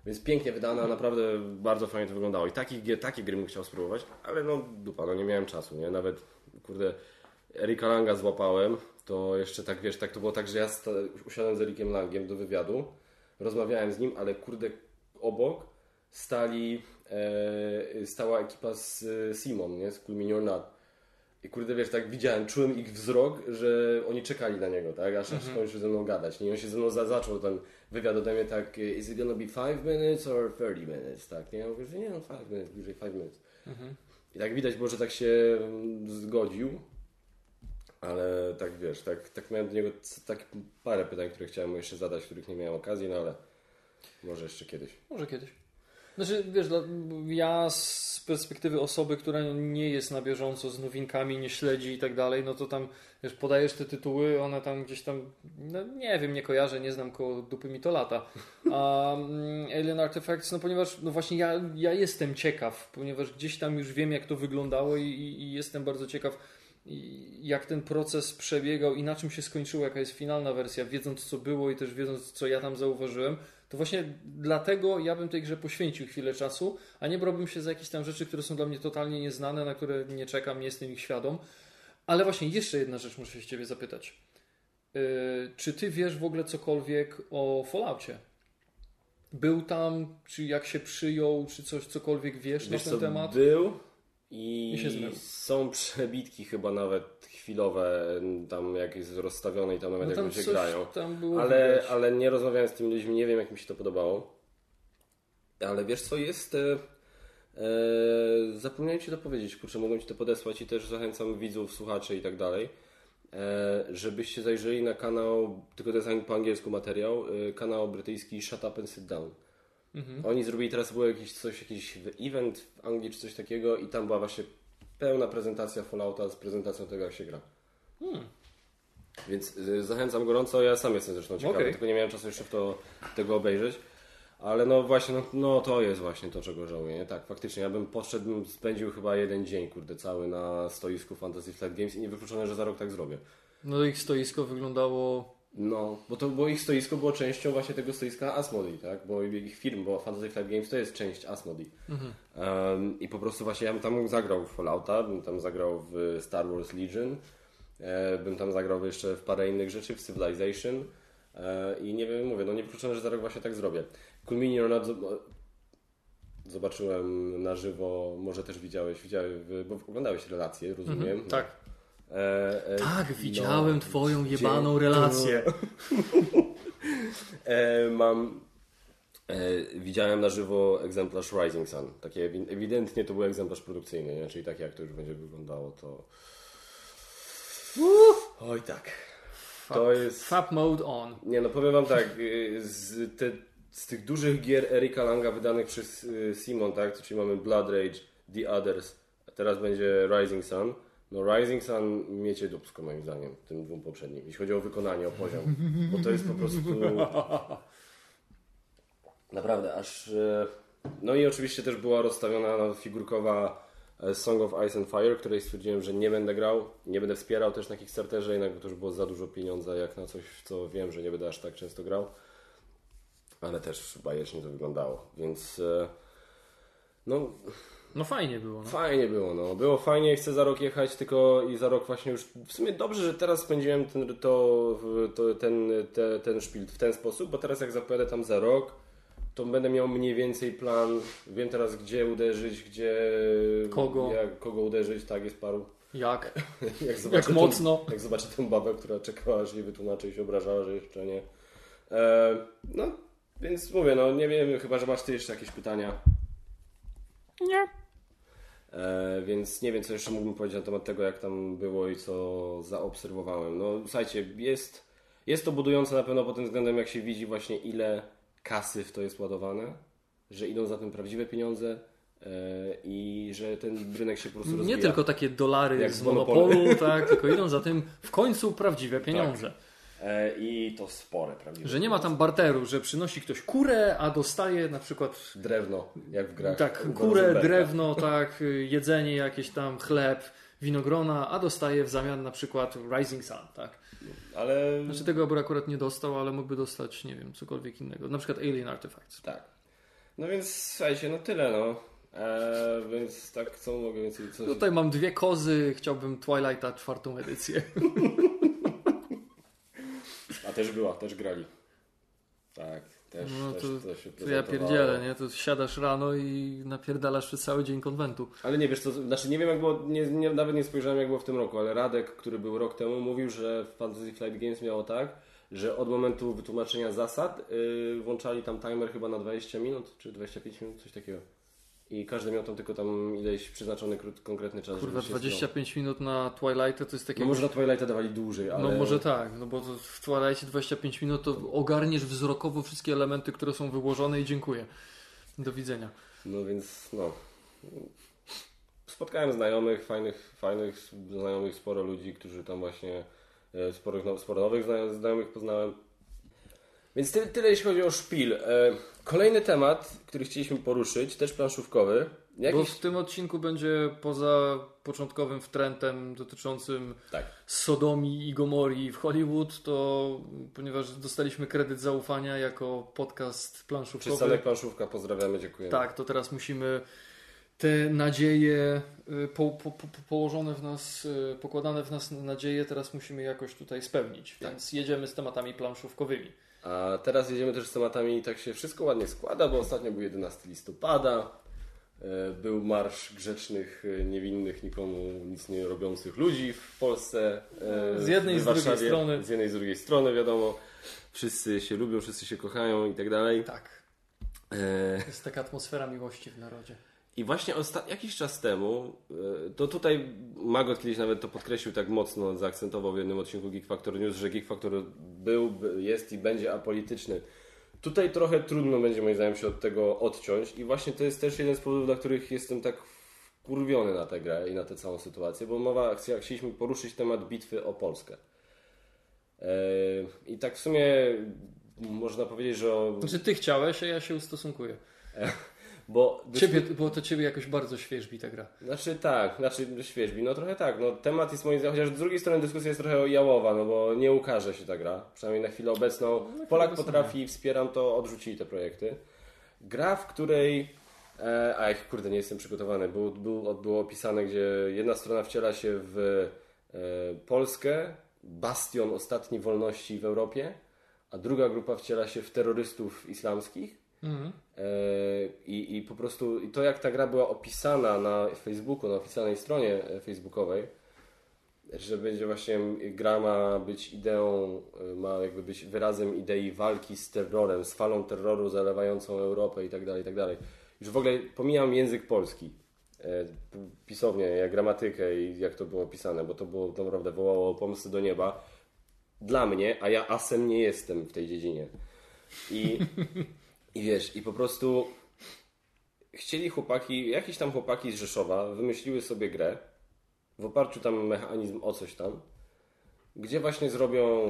Więc pięknie wydana, naprawdę bardzo fajnie to wyglądało. I takich, takie gry bym chciał spróbować, ale no dupa, no nie miałem czasu, nie? Nawet, kurde, Erika Langa złapałem, to jeszcze tak, wiesz, tak to było tak, że ja usiadłem z Erikiem Langiem do wywiadu, rozmawiałem z nim, ale kurde, obok stali, stała ekipa z e, Simon, nie? Z Cool or Not. I kurde, wiesz, tak widziałem, czułem ich wzrok, że oni czekali na niego, tak? Aż, aż skończył ze mną gadać. Nie? I on się ze mną za, zaczął ten wywiad ode mnie tak, is it gonna be 5 minutes or 30 minutes, tak? Nie? Ja mówię, że nie, no 5 minutes, bliżej 5 minutes. I tak widać było, że tak się mm, zgodził, ale tak wiesz, tak, tak miałem do niego tak parę pytań, które chciałem mu jeszcze zadać, których nie miałem okazji, no ale może jeszcze kiedyś. Może kiedyś. Znaczy, wiesz, dla- ja z perspektywy osoby, która nie jest na bieżąco z nowinkami, nie śledzi i tak dalej, no to tam, wiesz, podajesz te tytuły, one tam gdzieś tam, no nie wiem, nie kojarzę, nie znam koło dupy mi to lata. A mm, Alien Artifacts, no ponieważ, no właśnie ja, ja jestem ciekaw, ponieważ gdzieś tam już wiem, jak to wyglądało i, i, jestem bardzo ciekaw, jak ten proces przebiegał i na czym się skończyło, jaka jest finalna wersja, wiedząc co było i też wiedząc co ja tam zauważyłem, to właśnie dlatego ja bym tej grze poświęcił chwilę czasu, a nie brałbym się za jakieś tam rzeczy, które są dla mnie totalnie nieznane, na które nie czekam, nie jestem ich świadom. Ale właśnie jeszcze jedna rzecz muszę się Ciebie zapytać. Yy, czy Ty wiesz w ogóle cokolwiek o Falloutie? Był tam, czy jak się przyjął, czy coś, cokolwiek wiesz, Wiesz na co, ten temat? był i I się są przebitki chyba nawet chwilowe tam jak jest rozstawione i tam nawet No tam coś grają. Ale, widać. ale nie rozmawiałem z tymi ludźmi, nie wiem jak mi się to podobało. Ale wiesz co, jest... E, e, zapomniałem Ci to powiedzieć, kurczę, mogłem Ci to podesłać i też zachęcam widzów, słuchaczy i tak dalej, e, żebyście zajrzeli na kanał, tylko to jest po angielsku materiał, e, kanał brytyjski Shut Up and Sit Down. Mhm. Oni zrobili teraz było jakiś coś, jakiś event w Anglii czy coś takiego i tam była właśnie pełna prezentacja Fallouta z prezentacją tego, jak się gra. Hmm. Więc y, zachęcam gorąco, ja sam jestem zresztą ciekawy, Okej. tylko nie miałem czasu jeszcze w to, tego obejrzeć. Ale no właśnie, no, no to jest właśnie to, czego żałuję. Nie? Tak, faktycznie, ja bym poszedł, bym spędził chyba jeden dzień, kurde, cały na stoisku Fantasy Flight Games i niewykluczone, że za rok tak zrobię. No ich stoisko wyglądało... No, bo to bo ich stoisko było częścią właśnie tego stoiska Asmodee, tak? Bo ich firm, bo Fantasy Flight Games to jest część Asmodee. Um, I po prostu właśnie ja bym tam zagrał w Fallouta, bym tam zagrał w Star Wars Legion, e, bym tam zagrał jeszcze w parę innych rzeczy, w Civilization e, i nie wiem, mówię, no nie wykluczone, że za rok właśnie tak zrobię. Zob- zobaczyłem na żywo, może też widziałeś, widziałeś bo oglądałeś relacje, rozumiem. Tak. E, e, Tak, widziałem no, twoją gdzie- jebaną relację. E, mam. E, widziałem na żywo egzemplarz Rising Sun. Takie ewi- ewidentnie to był egzemplarz produkcyjny, nie? czyli tak jak to już będzie wyglądało, to. Oj tak. To jest. Fab mode on. Nie no, powiem wam tak, y, z, te, z tych dużych gier Erika Langa wydanych przez y, Simon, tak, czyli mamy Blood Rage, The Others, a teraz będzie Rising Sun. No Rising Sun miecie dupsko moim zdaniem, tym dwóm poprzednim, jeśli chodzi o wykonanie, o poziom, bo to jest po prostu... Naprawdę, aż... e, No i oczywiście też była rozstawiona figurkowa e, Song of Ice and Fire, której stwierdziłem, że nie będę grał, nie będę wspierał też na Kickstarterze, jednak to już było za dużo pieniądza jak na coś, w co wiem, że nie będę aż tak często grał. Ale też bajecznie to wyglądało, więc e, no No fajnie było. No. fajnie było, no. Było fajnie, chcę za rok jechać, tylko i za rok właśnie już, w sumie dobrze, że teraz spędziłem ten, to, to, ten, te, ten szpil w ten sposób, bo teraz jak zapojadę tam za rok, to będę miał mniej więcej plan, wiem teraz gdzie uderzyć, gdzie... Kogo. Jak, kogo uderzyć, tak, jest paru. Jak? Jak, zobaczę tą- mocno. Jak zobaczę tą babę, która czekała, aż jej wytłumaczy i się obrażała, że jeszcze nie. E, no, więc mówię, no nie wiem, chyba, że masz ty jeszcze jakieś pytania. Nie. E, więc nie wiem, co jeszcze mógłbym powiedzieć na temat tego, jak tam było i co zaobserwowałem. No, słuchajcie, jest, jest to budujące na pewno pod tym względem, jak się widzi właśnie ile kasy w to jest ładowane, że idą za tym prawdziwe pieniądze e, i że ten rynek się po prostu rozwija. Nie tylko takie dolary Jak z Monopolu. monopolu, tak, tylko idą za tym w końcu prawdziwe pieniądze. E, I to spore, prawdziwe. Że nie ma tam barteru, że przynosi ktoś kurę, a dostaje na przykład Drewno, jak w grach. tak, kurę, drewno, tak, jedzenie jakieś tam, chleb, winogrona, a dostaje w zamian na przykład Rising Sun, tak. Ale Znaczy tego by akurat nie dostał, ale mógłby dostać, nie wiem, cokolwiek innego. Na przykład Alien Artifacts. tak. No więc słuchajcie, no tyle no. E, więc tak, co mogę więcej... Coś... Tutaj mam dwie kozy, chciałbym Twilighta czwartą edycję. A też była, też grali. Tak, też, No też to- to się To ja pierdzielę, nie? To siadasz rano i napierdalasz przez cały dzień konwentu. Ale nie wiesz, to znaczy nie wiem jak było, nie, nie, nawet nie spojrzałem jak było w tym roku, ale Radek, który był rok temu, mówił, że w Fantasy Flight Games miało tak, że od momentu wytłumaczenia zasad yy, włączali tam timer chyba na 20 minut, czy 25 minut, coś takiego. I każdy miał tam tylko tam ileś przeznaczony krót, konkretny czas. Kurwa, żeby się 25 minut na Twilighta to jest takie... No może na Twilighta dawali dłużej, ale... No może tak, no bo w Twilightie 25 minut to ogarniesz wzrokowo wszystkie elementy, które są wyłożone i dziękuję. Do widzenia. No więc no. Spotkałem znajomych, fajnych, fajnych znajomych, sporo ludzi, którzy tam właśnie e, sporo, no, sporo nowych zna- znajomych poznałem. Więc tyle, tyle jeśli chodzi o szpil. Kolejny temat, który chcieliśmy poruszyć, też planszówkowy. Bo Jakiś... w tym odcinku będzie poza początkowym wtrętem dotyczącym Tak. Sodomii i Gomorii w Hollywood, to ponieważ dostaliśmy kredyt zaufania jako podcast planszówkowy. Przystanek planszówka, pozdrawiamy, dziękujemy. Tak, to teraz musimy te nadzieje y, po, po, po, położone w nas, y, pokładane w nas nadzieje, teraz musimy jakoś tutaj spełnić. Tak. Więc jedziemy z tematami planszówkowymi. A teraz jedziemy też z tematami, tak się wszystko ładnie składa, bo ostatnio był 11 listopada, e, był marsz grzecznych, e, niewinnych, nikomu nic nie robiących ludzi w Polsce. e, Z jednej i z drugiej strony. Z jednej i z drugiej strony, wiadomo. Wszyscy się lubią, wszyscy się kochają i tak dalej. Tak. E, Jest taka atmosfera miłości w narodzie. I właśnie jakiś czas temu, e, to tutaj Magot kiedyś nawet to podkreślił tak mocno, zaakcentował w jednym odcinku Geek Factor News, że Geek Factor był, jest i będzie apolityczny. Tutaj trochę trudno będzie moim zdaniem się od tego odciąć i właśnie to jest też jeden z powodów, dla których jestem tak wkurwiony na tę grę i na tę całą sytuację, bo mowa, chcieliśmy poruszyć temat bitwy o Polskę. E, I tak w sumie można powiedzieć, że. O... Znaczy ty chciałeś, a ja się ustosunkuję. Bo, ciebie, bo to ciebie jakoś bardzo świeżbi ta gra. Znaczy tak, znaczy świeżbi, no trochę tak. No, temat jest moim zdaniem, chociaż z drugiej strony dyskusja jest trochę jałowa, no bo nie ukaże się ta gra, przynajmniej na chwilę obecną. No, Polak potrafi, wspieram to, odrzucili te projekty. Gra, w której, e, a jak kurde nie jestem przygotowany, był, był, było opisane, gdzie jedna strona wciela się w e, Polskę, bastion ostatniej wolności w Europie, a druga grupa wciela się w terrorystów islamskich Mhm. E, I, I po prostu i to, jak ta gra była opisana na Facebooku, na oficjalnej stronie e, facebookowej, że będzie właśnie gra ma być ideą, e, ma jakby być wyrazem idei walki z terrorem, z falą terroru zalewającą Europę i tak dalej, i tak dalej. Już w ogóle pomijam język polski, pisownię, jak gramatykę i jak to było opisane, bo to było naprawdę wołało pomysły do nieba. Dla mnie, a ja asem nie jestem w tej dziedzinie. I I wiesz, i po prostu chcieli chłopaki, jakieś tam chłopaki z Rzeszowa wymyśliły sobie grę w oparciu tam mechanizm o coś tam, gdzie właśnie zrobią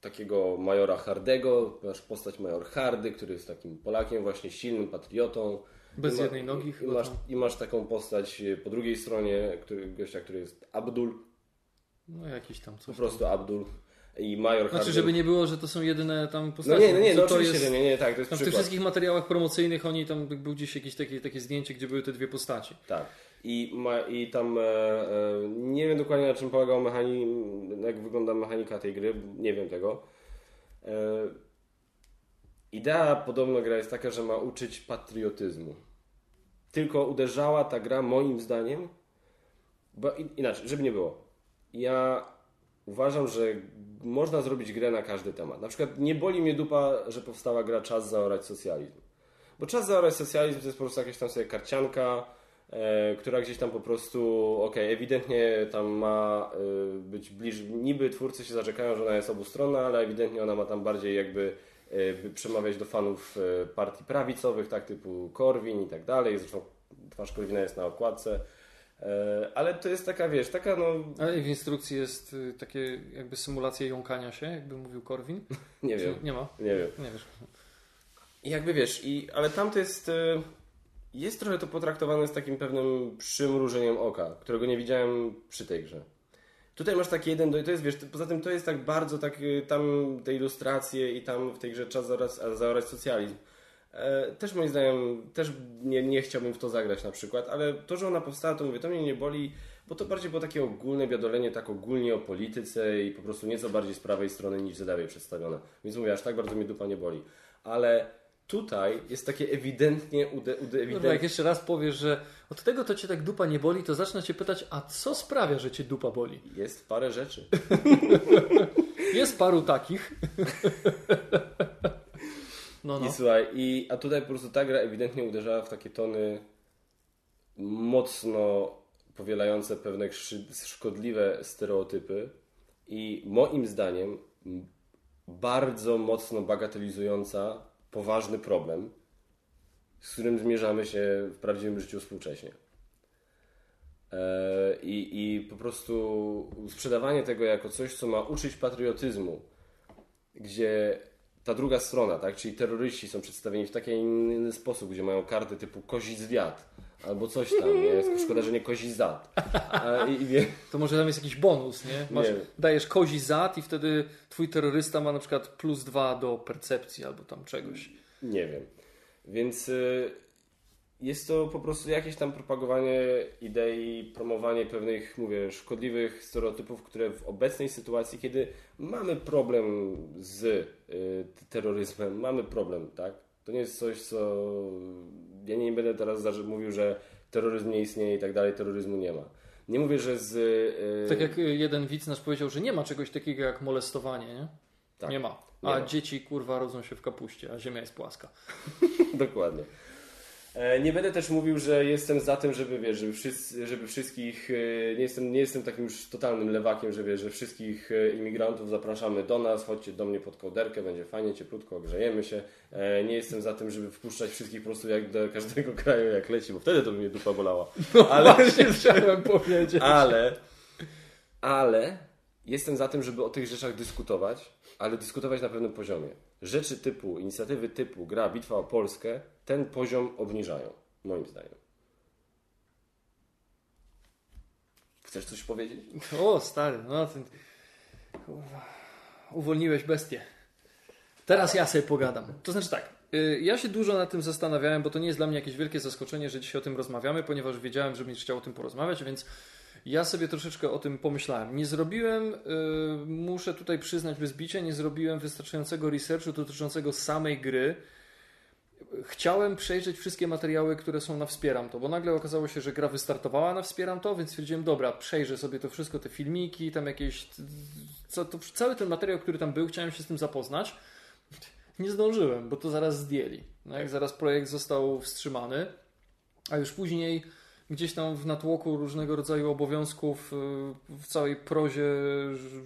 takiego majora Hardego, masz postać major Hardy, który jest takim Polakiem właśnie silnym, patriotą. Bez ma, jednej nogi i, masz, I masz taką postać po drugiej stronie który, gościa, który jest Abdul. No jakiś tam coś. Po prostu Abdul i Major Znaczy, żeby nie było, że to są jedyne tam postacie. No nie, no nie, no oczywiście, jest, nie, nie, tak, to jest tam W tych wszystkich materiałach promocyjnych oni tam był gdzieś jakieś takie, takie zdjęcie, gdzie były te dwie postaci. Tak. I, ma, i tam e, e, nie wiem dokładnie na czym polegał mechanizm, jak wygląda mechanika tej gry, nie wiem tego. E, idea podobno gra jest taka, że ma uczyć patriotyzmu. Tylko uderzała ta gra moim zdaniem, bo inaczej, żeby nie było. Ja uważam, że można zrobić grę na każdy temat. Na przykład nie boli mnie dupa, że powstała gra Czas zaorać socjalizm. Bo Czas zaorać socjalizm to jest po prostu jakaś tam sobie karcianka, e, która gdzieś tam po prostu, okej, okay, ewidentnie tam ma e, być bliżej, niby twórcy się zaczekają, że ona jest obustronna, ale ewidentnie ona ma tam bardziej jakby e, przemawiać do fanów e, partii prawicowych, tak typu Korwin i tak dalej. Zresztą twarz Korwina jest na okładce. E, ale to jest taka, wiesz, taka no... Ale w instrukcji jest y, takie jakby symulacja jąkania się, jakby mówił Korwin? nie wiem. Nie ma? Nie wiem. Nie wiesz. I jakby wiesz, i, ale tam to jest... Y, jest trochę to potraktowane z takim pewnym przymrużeniem oka, którego nie widziałem przy tej grze. Tutaj masz taki jeden, to jest, wiesz, poza tym to jest tak bardzo tak, y, tam te ilustracje i tam w tej grze czas zaorać, zaorać socjalizm też moim zdaniem, też nie, nie chciałbym w to zagrać na przykład, ale to, że ona powstała, to mówię, to mnie nie boli, bo to bardziej było takie ogólne wiadolenie, tak ogólnie o polityce i po prostu nieco bardziej z prawej strony niż z lewej przedstawione. Więc mówię, aż tak bardzo mnie dupa nie boli. Ale tutaj jest takie ewidentnie ude, ude, ewidentnie... jak jeszcze raz powiesz, że od tego to cię tak dupa nie boli, to zacznę cię pytać, a co sprawia, że cię dupa boli? Jest parę rzeczy. jest paru takich. No, no. I słuchaj, i, a tutaj po prostu ta gra ewidentnie uderzała w takie tony mocno powielające pewne szkodliwe stereotypy i moim zdaniem bardzo mocno bagatelizująca poważny problem, z którym zmierzamy się w prawdziwym życiu współcześnie. E, I, I po prostu sprzedawanie tego jako coś, co ma uczyć patriotyzmu, gdzie ta druga strona, tak? Czyli terroryści są przedstawieni w taki inny sposób, gdzie mają karty typu kozi zwiat albo coś tam, nie? Szkoda, że nie kozi zad. I. To może tam jest jakiś bonus, nie? Masz, nie. Dajesz kozi zad i wtedy twój terrorysta ma na przykład plus dwa do percepcji albo tam czegoś. Nie wiem. Więc y, jest to po prostu jakieś tam propagowanie idei, promowanie pewnych, mówię, szkodliwych stereotypów, które w obecnej sytuacji, kiedy mamy problem z y, terroryzmem, mamy problem, tak? To nie jest coś, co. Ja nie będę teraz mówił, że terroryzm nie istnieje i tak dalej, terroryzmu nie ma. Nie mówię, że z. Y... Tak jak jeden widz nasz powiedział, że nie ma czegoś takiego jak molestowanie, nie? Tak. Nie ma. A nie dzieci kurwa rodzą się w kapuście, a ziemia jest płaska. Dokładnie. E, nie będę też mówił, że jestem za tym, żeby wiesz, żeby, wszyscy, żeby wszystkich, e, nie jestem, nie jestem takim już totalnym lewakiem, że wiesz, że wszystkich e, imigrantów zapraszamy do nas, chodźcie do mnie pod kołderkę, będzie fajnie, cieplutko, grzejemy się. Nie jestem za tym, żeby wpuszczać wszystkich po prostu jak do każdego kraju jak leci, bo wtedy to by mnie dupa bolała. No ale właśnie chciałem powiedzieć. Ale, ale jestem za tym, żeby o tych rzeczach dyskutować, ale dyskutować na pewnym poziomie. Rzeczy typu, inicjatywy typu gra Bitwa o Polskę ten poziom obniżają, moim zdaniem. Chcesz coś powiedzieć? O, stary, no ten... Uwolniłeś bestię. Teraz ja sobie pogadam. To znaczy tak, y, ja się dużo nad tym zastanawiałem, bo to nie jest dla mnie jakieś wielkie zaskoczenie, że dzisiaj o tym rozmawiamy, ponieważ wiedziałem, że będziesz chciał o tym porozmawiać, więc ja sobie troszeczkę o tym pomyślałem. Nie zrobiłem, y, muszę tutaj przyznać bez bicia, nie zrobiłem wystarczającego researchu dotyczącego samej gry. Chciałem przejrzeć wszystkie materiały, które są na Wspieram to, bo nagle okazało się, że gra wystartowała na Wspieram to, więc stwierdziłem, dobra, przejrzę sobie to wszystko, te filmiki, tam jakieś. Co, to, cały ten materiał, który tam był, chciałem się z tym zapoznać. Nie zdążyłem, bo to zaraz zdjęli. No jak zaraz projekt został wstrzymany, a już później gdzieś tam w natłoku różnego rodzaju obowiązków y, w całej prozie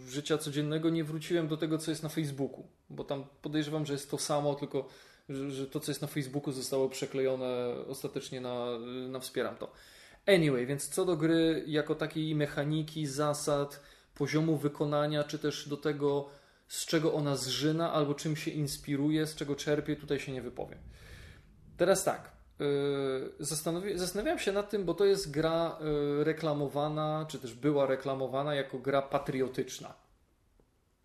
życia codziennego nie wróciłem do tego, co jest na Facebooku, bo tam podejrzewam, że jest to samo, tylko że, to, co jest na Facebooku zostało przeklejone ostatecznie na, na Wspieram to. Anyway, więc co do gry jako takiej mechaniki, zasad, poziomu wykonania, czy też do tego, z czego ona zżyna, albo czym się inspiruje, z czego czerpie, tutaj się nie wypowiem. Teraz tak, Yy, zastanawiałem się nad tym, bo to jest gra yy, reklamowana, czy też była reklamowana jako gra patriotyczna.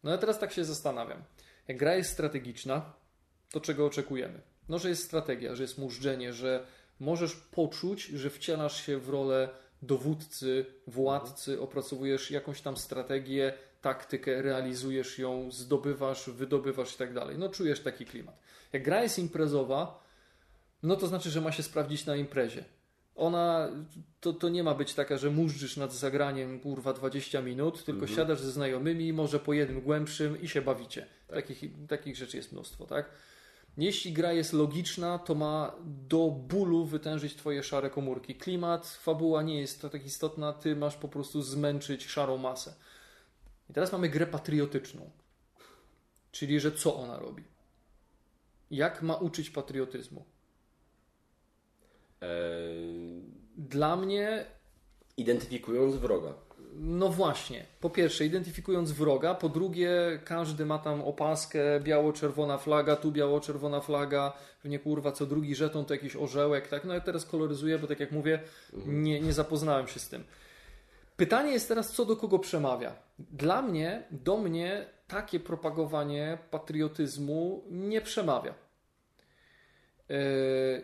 No ja teraz tak się zastanawiam. Jak gra jest strategiczna, to czego oczekujemy? No, że jest strategia, że jest mużdżenie, że możesz poczuć, że wcielasz się w rolę dowódcy, władcy, opracowujesz jakąś tam strategię, taktykę, realizujesz ją, zdobywasz, wydobywasz i tak dalej. No czujesz taki klimat. Jak gra jest imprezowa, no to znaczy, że ma się sprawdzić na imprezie. Ona, to, to nie ma być taka, że mużdżysz nad zagraniem kurwa 20 minut, tylko mhm. siadasz ze znajomymi, może po jednym głębszym i się bawicie. Tak. Takich, takich rzeczy jest mnóstwo, tak? Jeśli gra jest logiczna, to ma do bólu wytężyć twoje szare komórki. Klimat, fabuła nie jest to tak istotna, ty masz po prostu zmęczyć szarą masę. I teraz mamy grę patriotyczną. Czyli, że co ona robi? Jak ma uczyć patriotyzmu? Dla mnie. Identyfikując wroga. No właśnie. Po pierwsze, identyfikując wroga. Po drugie, każdy ma tam opaskę, biało-czerwona flaga, tu biało-czerwona flaga, nie kurwa, co drugi żeton to jakiś orzełek, tak? No ja teraz koloryzuję, bo tak jak mówię, mhm. nie, nie zapoznałem się z tym. Pytanie jest teraz, co do kogo przemawia. Dla mnie, do mnie takie propagowanie patriotyzmu nie przemawia. E,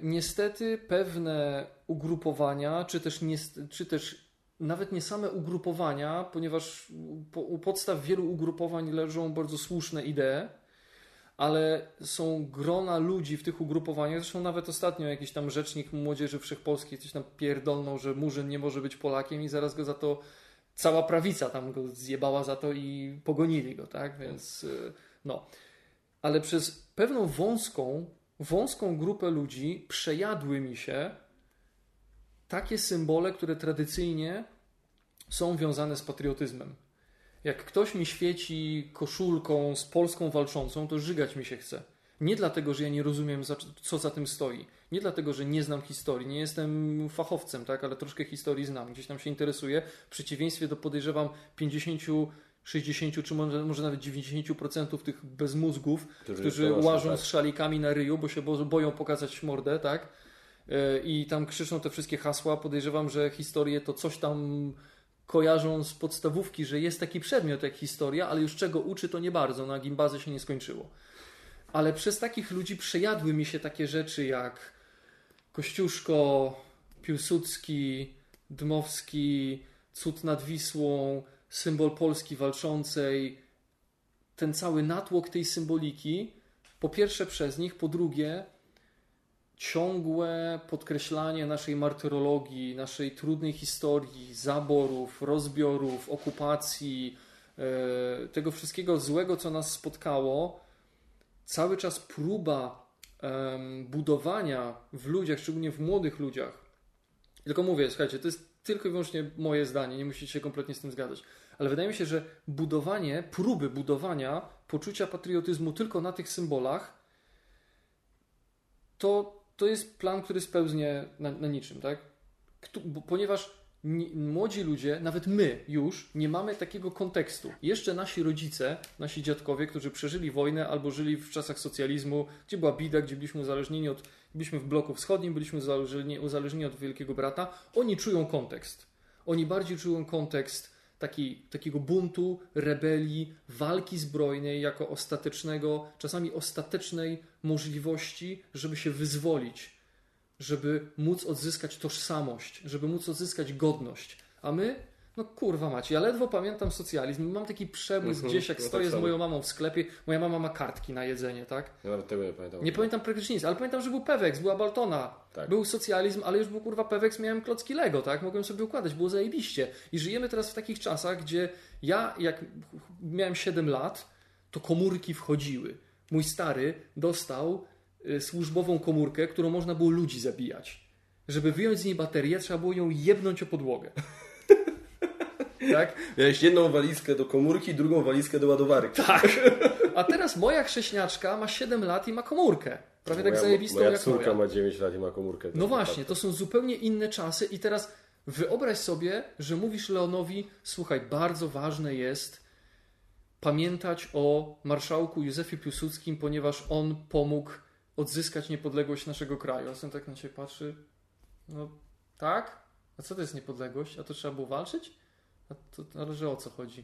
niestety pewne ugrupowania, czy też, czy też nawet nie same ugrupowania, ponieważ u podstaw wielu ugrupowań leżą bardzo słuszne idee, ale są grona ludzi w tych ugrupowaniach. Zresztą nawet ostatnio jakiś tam rzecznik młodzieży wszechpolskiej coś tam pierdolnął, że Murzyn nie może być Polakiem i zaraz go za to cała prawica tam go zjebała za to i pogonili go, tak? Więc e, no. Ale przez pewną wąską wąską grupę ludzi przejadły mi się takie symbole, które tradycyjnie są wiązane z patriotyzmem. Jak ktoś mi świeci koszulką z Polską walczącą, to żygać mi się chce. Nie dlatego, że ja nie rozumiem, co za tym stoi. Nie dlatego, że nie znam historii. Nie jestem fachowcem, tak, ale troszkę historii znam. Gdzieś tam się interesuję. W przeciwieństwie do podejrzewam 50 60 czy może, nawet 90% tych bezmózgów, którzy, którzy łażą tak. z szalikami na ryju, bo się boją pokazać mordę, tak? E, I tam krzyczą te wszystkie hasła. Podejrzewam, że historię to coś tam kojarzą z podstawówki, że jest taki przedmiot jak historia, ale już czego uczy to nie bardzo. Na gimbazy się nie skończyło. Ale przez takich ludzi przejadły mi się takie rzeczy jak Kościuszko, Piłsudski, Dmowski, Cud nad Wisłą, symbol Polski walczącej, ten cały natłok tej symboliki, po pierwsze przez nich, po drugie ciągłe podkreślanie naszej martyrologii, naszej trudnej historii, zaborów, rozbiorów, okupacji, e, tego wszystkiego złego, co nas spotkało, cały czas próba budowania w ludziach, szczególnie w młodych ludziach. Tylko mówię, słuchajcie, to jest tylko i wyłącznie moje zdanie, nie musicie się kompletnie z tym zgadzać. Ale wydaje mi się, że budowanie, próby budowania poczucia patriotyzmu tylko na tych symbolach, to, to jest plan, który spełznie na, na niczym, tak? Kto, bo, ponieważ ni- młodzi ludzie, nawet my już, nie mamy takiego kontekstu. Jeszcze nasi rodzice, nasi dziadkowie, którzy przeżyli wojnę albo żyli w czasach socjalizmu, gdzie była bida, gdzie byliśmy uzależnieni od, byliśmy w bloku wschodnim, byliśmy uzależnieni, uzależnieni od Wielkiego Brata, oni czują kontekst. Oni bardziej czują kontekst taki, takiego buntu, rebelii, walki zbrojnej jako ostatecznego, czasami ostatecznej możliwości, żeby się wyzwolić, żeby móc odzyskać tożsamość, żeby móc odzyskać godność. A my, no kurwa macie, ja ledwo pamiętam socjalizm. Mam taki przebłysk Mhm, gdzieś, jak no tak stoję z samo. moją mamą w sklepie, moja mama ma kartki na jedzenie, tak? Ja nawet tego nie pamiętam. Nie pamiętam praktycznie nic, ale pamiętam, że był Pewex, była Baltona, Tak. był socjalizm, ale już był kurwa Pewex, miałem klocki Lego, tak? Mogłem sobie układać, było zajebiście. I żyjemy teraz w takich czasach, gdzie ja, jak miałem 7 lat, to komórki wchodziły. Mój stary dostał y, służbową komórkę, którą można było ludzi zabijać. Żeby wyjąć z niej baterię, trzeba było ją jebnąć o podłogę. Tak? Miałeś jedną walizkę do komórki, drugą walizkę do ładowarki. Tak. A teraz moja chrześniaczka ma 7 lat i ma komórkę. Prawie tak moja, zajebistą moja jak córka moja. ma 9 lat i ma komórkę. No właśnie, to są zupełnie inne czasy i teraz wyobraź sobie, że mówisz Leonowi, słuchaj, bardzo ważne jest pamiętać o marszałku Józefie Piłsudskim, ponieważ on pomógł odzyskać niepodległość naszego kraju. A sen tak na ciebie patrzy, no tak? A co to jest niepodległość? A to trzeba było walczyć? A to, ale że o co chodzi?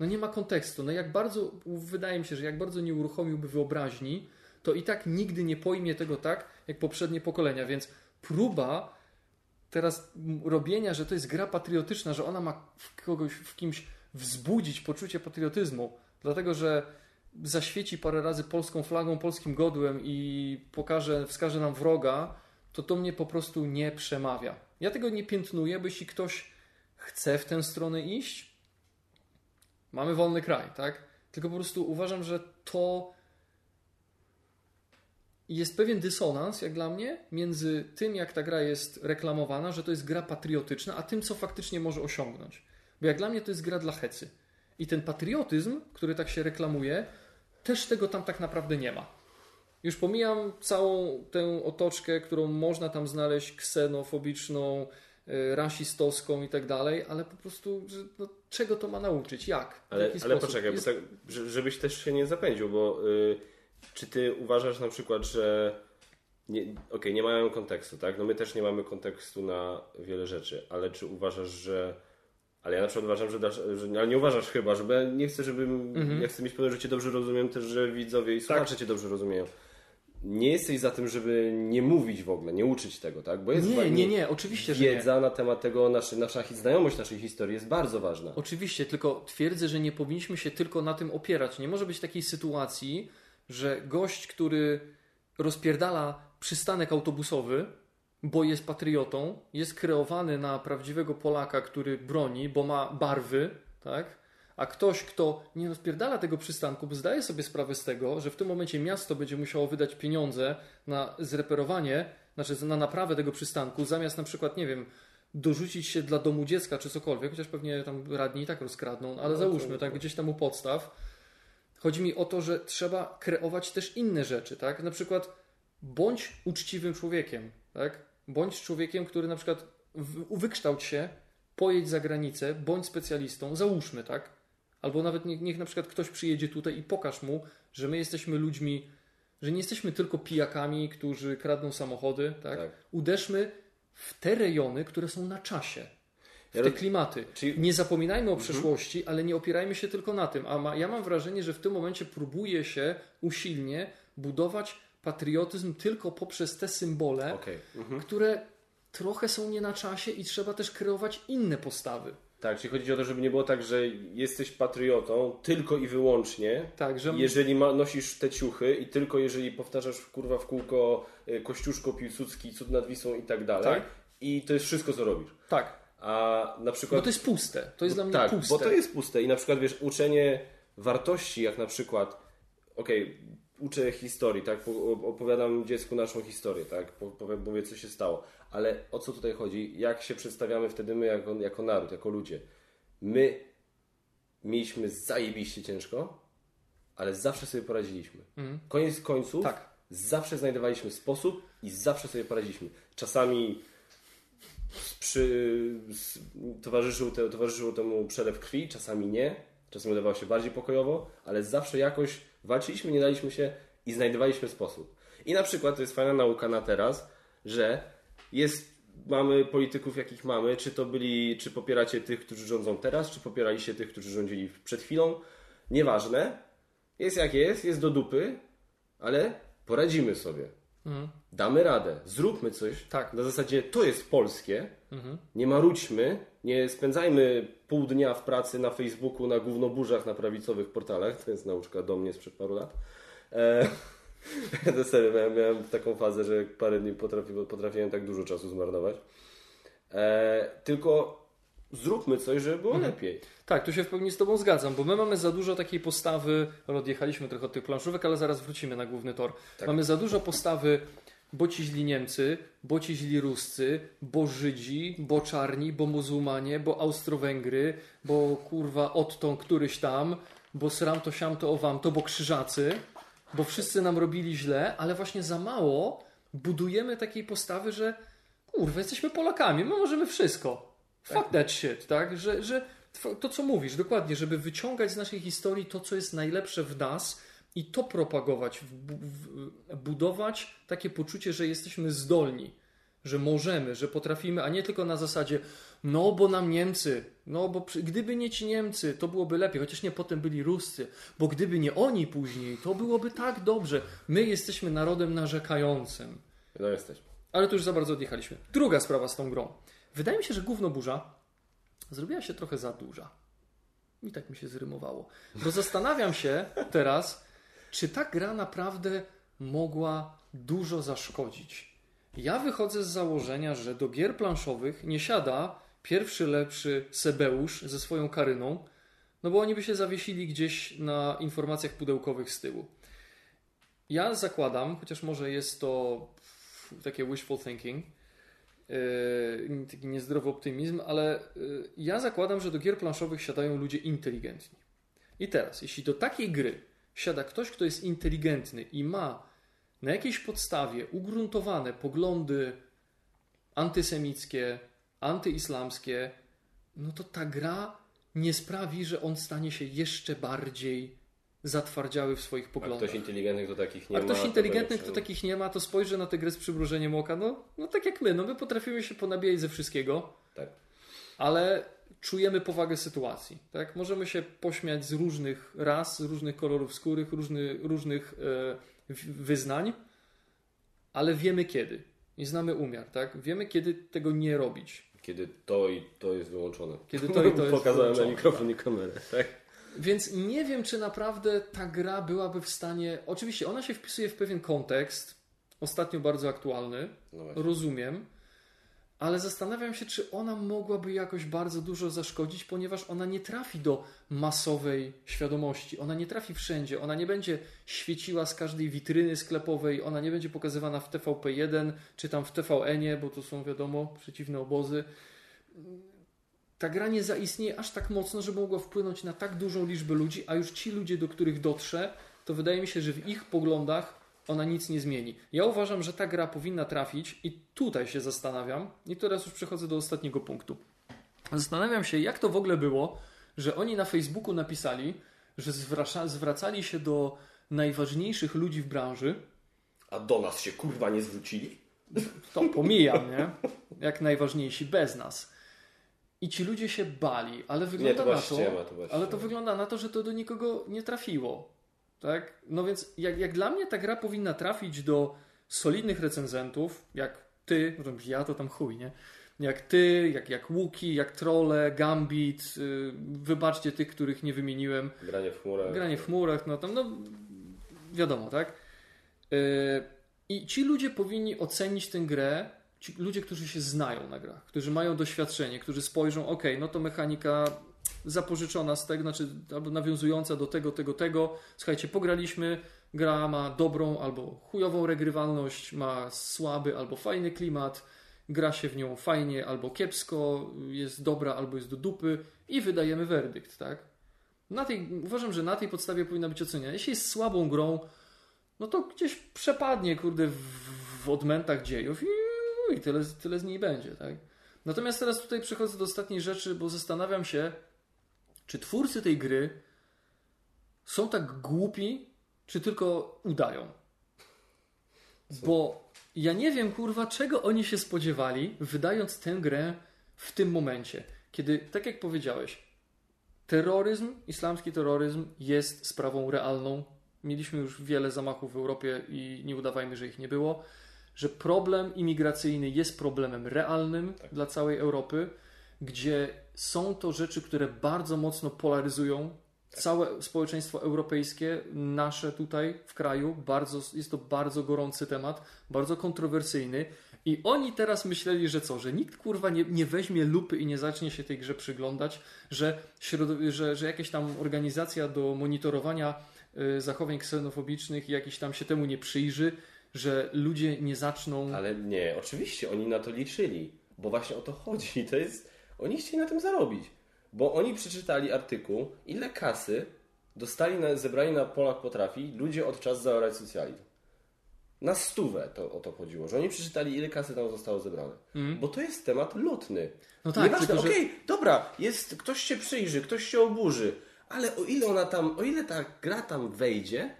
No nie ma kontekstu. No jak bardzo, wydaje mi się, że jak bardzo nie uruchomiłby wyobraźni, to i tak nigdy nie pojmie tego tak, jak poprzednie pokolenia. Więc próba teraz robienia, że to jest gra patriotyczna, że ona ma w kogoś, w kimś wzbudzić poczucie patriotyzmu, dlatego że zaświeci parę razy polską flagą, polskim godłem i pokaże, wskaże nam wroga, to to mnie po prostu nie przemawia. Ja tego nie piętnuję, bo jeśli ktoś chce w tę stronę iść, mamy wolny kraj, tak? Tylko po prostu uważam, że to jest pewien dysonans, jak dla mnie, między tym, jak ta gra jest reklamowana, że to jest gra patriotyczna, a tym, co faktycznie może osiągnąć. Bo jak dla mnie to jest gra dla hecy. I ten patriotyzm, który tak się reklamuje, też tego tam tak naprawdę nie ma. Już pomijam całą tę otoczkę, którą można tam znaleźć ksenofobiczną, rasistowską i tak dalej, ale po prostu, że, no, czego to ma nauczyć? Jak? Ale, ale poczekaj, Jest- tak, że- żebyś też się nie zapędził, bo y, czy ty uważasz na przykład, że nie, okej, nie mają kontekstu, tak? No my też nie mamy kontekstu na wiele rzeczy, ale czy uważasz, że ale ja na przykład uważam, że, dasz, że ale nie uważasz chyba, że bo ja nie chcę, żebym, Mhm. ja chcę mieć pewność, że cię dobrze rozumiem, też, że widzowie i Tak. słuchacze cię dobrze rozumieją. Nie jesteś za tym, żeby nie mówić w ogóle, nie uczyć tego, tak? Bo jest Nie, nie, nie, oczywiście, że nie. wiedza na temat tego, nasza hi- znajomość naszej historii jest bardzo ważna. Oczywiście, tylko twierdzę, że nie powinniśmy się tylko na tym opierać. Nie może być takiej sytuacji, że gość, który rozpierdala przystanek autobusowy, bo jest patriotą, jest kreowany na prawdziwego Polaka, który broni, bo ma barwy, tak? A ktoś, kto nie rozpierdala tego przystanku, bo zdaje sobie sprawę z tego, że w tym momencie miasto będzie musiało wydać pieniądze na zreperowanie, znaczy na naprawę tego przystanku, zamiast na przykład, nie wiem, dorzucić się dla domu dziecka czy cokolwiek, chociaż pewnie tam radni i tak rozkradną, ale No, załóżmy, tak, gdzieś tam u podstaw. Chodzi mi o to, że trzeba kreować też inne rzeczy, tak? Na przykład bądź uczciwym człowiekiem, tak? Bądź człowiekiem, który na przykład wykształć się, pojedź za granicę, bądź specjalistą, załóżmy, tak? Albo nawet niech, niech na przykład ktoś przyjedzie tutaj i pokaż mu, że my jesteśmy ludźmi, że nie jesteśmy tylko pijakami, którzy kradną samochody, tak? Tak. Uderzmy w te rejony, które są na czasie. W Ja te roz- klimaty. Czyli- Nie zapominajmy o przeszłości, ale nie opierajmy się tylko na tym. A ma, ja mam wrażenie, że w tym momencie próbuje się usilnie budować patriotyzm tylko poprzez te symbole, Okej. Mhm. które trochę są nie na czasie i trzeba też kreować inne postawy. Tak, czyli chodzi o to, żeby nie było tak, że jesteś patriotą tylko i wyłącznie, Tak, że jeżeli ma, nosisz te ciuchy i tylko jeżeli powtarzasz kurwa w kółko y, Kościuszko, Piłsudski, Cud nad Wisłą i tak dalej. Tak. I to jest wszystko, co robisz. tak, A na przykład... bo to jest puste. To jest dla mnie tak, puste. bo to jest puste i na przykład wiesz, uczenie wartości, jak na przykład, okej, uczę historii, tak? Opowiadam dziecku naszą historię, tak? Mówię, co się stało. Ale o co tutaj chodzi? Jak się przedstawiamy wtedy my jako, jako naród, jako ludzie? My mieliśmy zajebiście ciężko, ale zawsze sobie poradziliśmy. Mhm. Koniec końców, tak. zawsze znajdowaliśmy sposób i zawsze sobie poradziliśmy. Czasami przy, towarzyszył, te, towarzyszył temu przelew krwi, czasami nie. Czasami udawało się bardziej pokojowo, ale zawsze jakoś walczyliśmy, nie daliśmy się i znajdowaliśmy sposób. I na przykład to jest fajna nauka na teraz, że jest, mamy polityków jakich mamy, czy to byli, czy popieracie tych, którzy rządzą teraz, czy popieraliście tych, którzy rządzili przed chwilą. Nieważne. Jest jak jest, jest do dupy, ale poradzimy sobie. Mhm. Damy radę, zróbmy coś tak. na zasadzie to jest polskie, mhm. nie marudźmy, nie spędzajmy pół dnia w pracy na Facebooku, na gównoburzach, na prawicowych portalach, to jest nauczka do mnie sprzed paru lat. E, to serio, miałem, miałem, taką fazę, że parę dni potrafi, potrafiłem tak dużo czasu zmarnować. E, tylko zróbmy coś, żeby było mhm. lepiej. Tak, tu się w pełni z Tobą zgadzam, bo my mamy za dużo takiej postawy, odjechaliśmy trochę od tych planszówek, ale zaraz wrócimy na główny tor. Tak. Mamy za dużo postawy, bo ci źli Niemcy, bo ci źli Ruscy, bo Żydzi, bo czarni, bo muzułmanie, bo Austro-Węgry, bo kurwa odtąd któryś tam, bo sram to siam to owam to, bo krzyżacy, bo wszyscy nam robili źle, ale właśnie za mało budujemy takiej postawy, że kurwa, jesteśmy Polakami, my możemy wszystko. Fuck tak. that shit, tak? Że, że to, co mówisz, dokładnie, żeby wyciągać z naszej historii to, co jest najlepsze w nas i to propagować, w, w, budować takie poczucie, że jesteśmy zdolni, że możemy, że potrafimy, a nie tylko na zasadzie, no bo nam Niemcy, no bo gdyby nie ci Niemcy, to byłoby lepiej, chociaż nie potem byli Ruscy, bo gdyby nie oni później, to byłoby tak dobrze. My jesteśmy narodem narzekającym. No jesteśmy. Ale to już za bardzo odjechaliśmy. Druga sprawa z tą grą. Wydaje mi się, że główno burza zrobiła się trochę za duża. I tak mi się zrymowało. Bo zastanawiam się teraz, czy ta gra naprawdę mogła dużo zaszkodzić. Ja wychodzę z założenia, że do gier planszowych nie siada pierwszy lepszy Sebeusz ze swoją karyną, no bo oni by się zawiesili gdzieś na informacjach pudełkowych z tyłu. Ja zakładam, chociaż może jest to takie wishful thinking, Yy, taki niezdrowy optymizm, ale yy, ja zakładam, że do gier planszowych siadają ludzie inteligentni. I teraz, jeśli do takiej gry siada ktoś, kto jest inteligentny i ma na jakiejś podstawie ugruntowane poglądy antysemickie, antyislamskie, no to ta gra nie sprawi, że on stanie się jeszcze bardziej zatwardziały w swoich poglądach. A ktoś inteligentny, kto takich nie ma. A ktoś inteligentny, kto takich nie ma, to spojrzy na tę grę z przymrużeniem oka. No, no tak jak my, no my potrafimy się ponabijać ze wszystkiego. Tak. Ale czujemy powagę sytuacji. Tak? Możemy się pośmiać z różnych ras, z różnych kolorów skórych, różny, różnych e, wyznań, ale wiemy kiedy. I znamy umiar, tak? Wiemy, kiedy tego nie robić. Kiedy to i to jest wyłączone. Kiedy to i to jest Pokazałem na mikrofon i kamerę, tak? Więc nie wiem, czy naprawdę ta gra byłaby w stanie. Oczywiście ona się wpisuje w pewien kontekst, ostatnio bardzo aktualny, no rozumiem, ale zastanawiam się, czy ona mogłaby jakoś bardzo dużo zaszkodzić, ponieważ ona nie trafi do masowej świadomości. Ona nie trafi wszędzie. Ona nie będzie świeciła z każdej witryny sklepowej, ona nie będzie pokazywana w TVP1 czy tam w TVN-ie, bo to są wiadomo przeciwne obozy ta gra nie zaistnieje aż tak mocno, żeby mogła wpłynąć na tak dużą liczbę ludzi, a już ci ludzie, do których dotrze, to wydaje mi się, że w ich poglądach ona nic nie zmieni. Ja uważam, że ta gra powinna trafić i tutaj się zastanawiam, i teraz już przechodzę do ostatniego punktu. Zastanawiam się, jak to w ogóle było, że oni na Facebooku napisali, że zwraca, zwracali się do najważniejszych ludzi w branży. A do nas się kurwa nie zwrócili? To pomijam, nie? Jak najważniejsi bez nas. I ci ludzie się bali, ale wygląda nie, to na to, ściema, to ale to wygląda na to, że to do nikogo nie trafiło. Tak? No więc jak, jak dla mnie ta gra powinna trafić do solidnych recenzentów, jak ty, no ja to tam chuj, nie? Jak ty, jak, jak Łuki, jak Trolle, Gambit, yy, wybaczcie tych, których nie wymieniłem. Granie w chmurach. Granie w chmurach, no tam, no wiadomo, tak? Yy, I ci ludzie powinni ocenić tę grę ci ludzie, którzy się znają na grach, którzy mają doświadczenie, którzy spojrzą, ok, no to mechanika zapożyczona z tego, znaczy nawiązująca do tego, tego, tego. Słuchajcie, pograliśmy, gra ma dobrą albo chujową regrywalność, ma słaby albo fajny klimat, gra się w nią fajnie albo kiepsko, jest dobra albo jest do dupy i wydajemy werdykt, tak? Na tej, uważam, że na tej podstawie powinna być oceniana. Jeśli jest słabą grą, no to gdzieś przepadnie, kurde, w, w odmętach dziejów i, i tyle, tyle z niej będzie, tak? Natomiast teraz tutaj przechodzę do ostatniej rzeczy, bo zastanawiam się, czy twórcy tej gry są tak głupi, czy tylko udają. Bo ja nie wiem, kurwa, czego oni się spodziewali, wydając tę grę w tym momencie. Kiedy, tak jak powiedziałeś, terroryzm, islamski terroryzm jest sprawą realną. Mieliśmy już wiele zamachów w Europie i nie udawajmy, że ich nie było. Że problem imigracyjny jest problemem realnym tak. dla całej Europy, gdzie są to rzeczy, które bardzo mocno polaryzują całe społeczeństwo europejskie, nasze tutaj w kraju, bardzo, jest to bardzo gorący temat, bardzo kontrowersyjny. I oni teraz myśleli, że co, że nikt kurwa nie, nie weźmie lupy i nie zacznie się tej grze przyglądać, że, że, że jakaś tam organizacja do monitorowania y, zachowań ksenofobicznych jakiś tam się temu nie przyjrzy, że ludzie nie zaczną. Ale nie, oczywiście oni na to liczyli, bo właśnie o to chodzi. To jest. Oni chcieli na tym zarobić. Bo oni przeczytali artykuł, ile kasy dostali na, zebrani na Polak potrafi ludzie od czas zaorać socjalizm. Na stówę to, o to chodziło, że oni przeczytali, ile kasy tam zostało zebrane. Mm. Bo to jest temat lotny. No tak, Nieważne, okej, okay, dobra, jest, ktoś się przyjrzy, ktoś się oburzy, ale o ile ona tam, o ile ta gra tam wejdzie,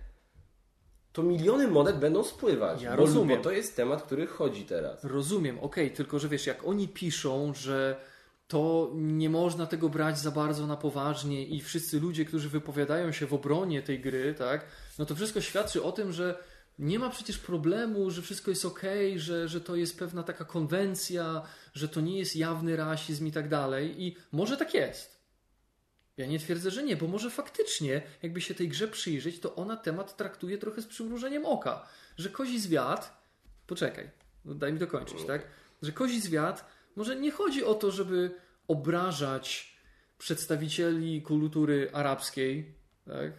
to miliony monet będą spływać. Ja bo, rozumiem. Bo to jest temat, który chodzi teraz. Rozumiem, okej, okay, tylko że wiesz, jak oni piszą, że to nie można tego brać za bardzo na poważnie i wszyscy ludzie, którzy wypowiadają się w obronie tej gry, tak, no to wszystko świadczy o tym, że nie ma przecież problemu, że wszystko jest ok, że, że to jest pewna taka konwencja, że to nie jest jawny rasizm i tak dalej. I może tak jest. Ja nie twierdzę, że nie, bo może faktycznie, jakby się tej grze przyjrzeć, to ona temat traktuje trochę z przymrużeniem oka. Że kozi zwiat. Poczekaj, no daj mi dokończyć, tak? Że kozi zwiat może nie chodzi o to, żeby obrażać przedstawicieli kultury arabskiej, tak?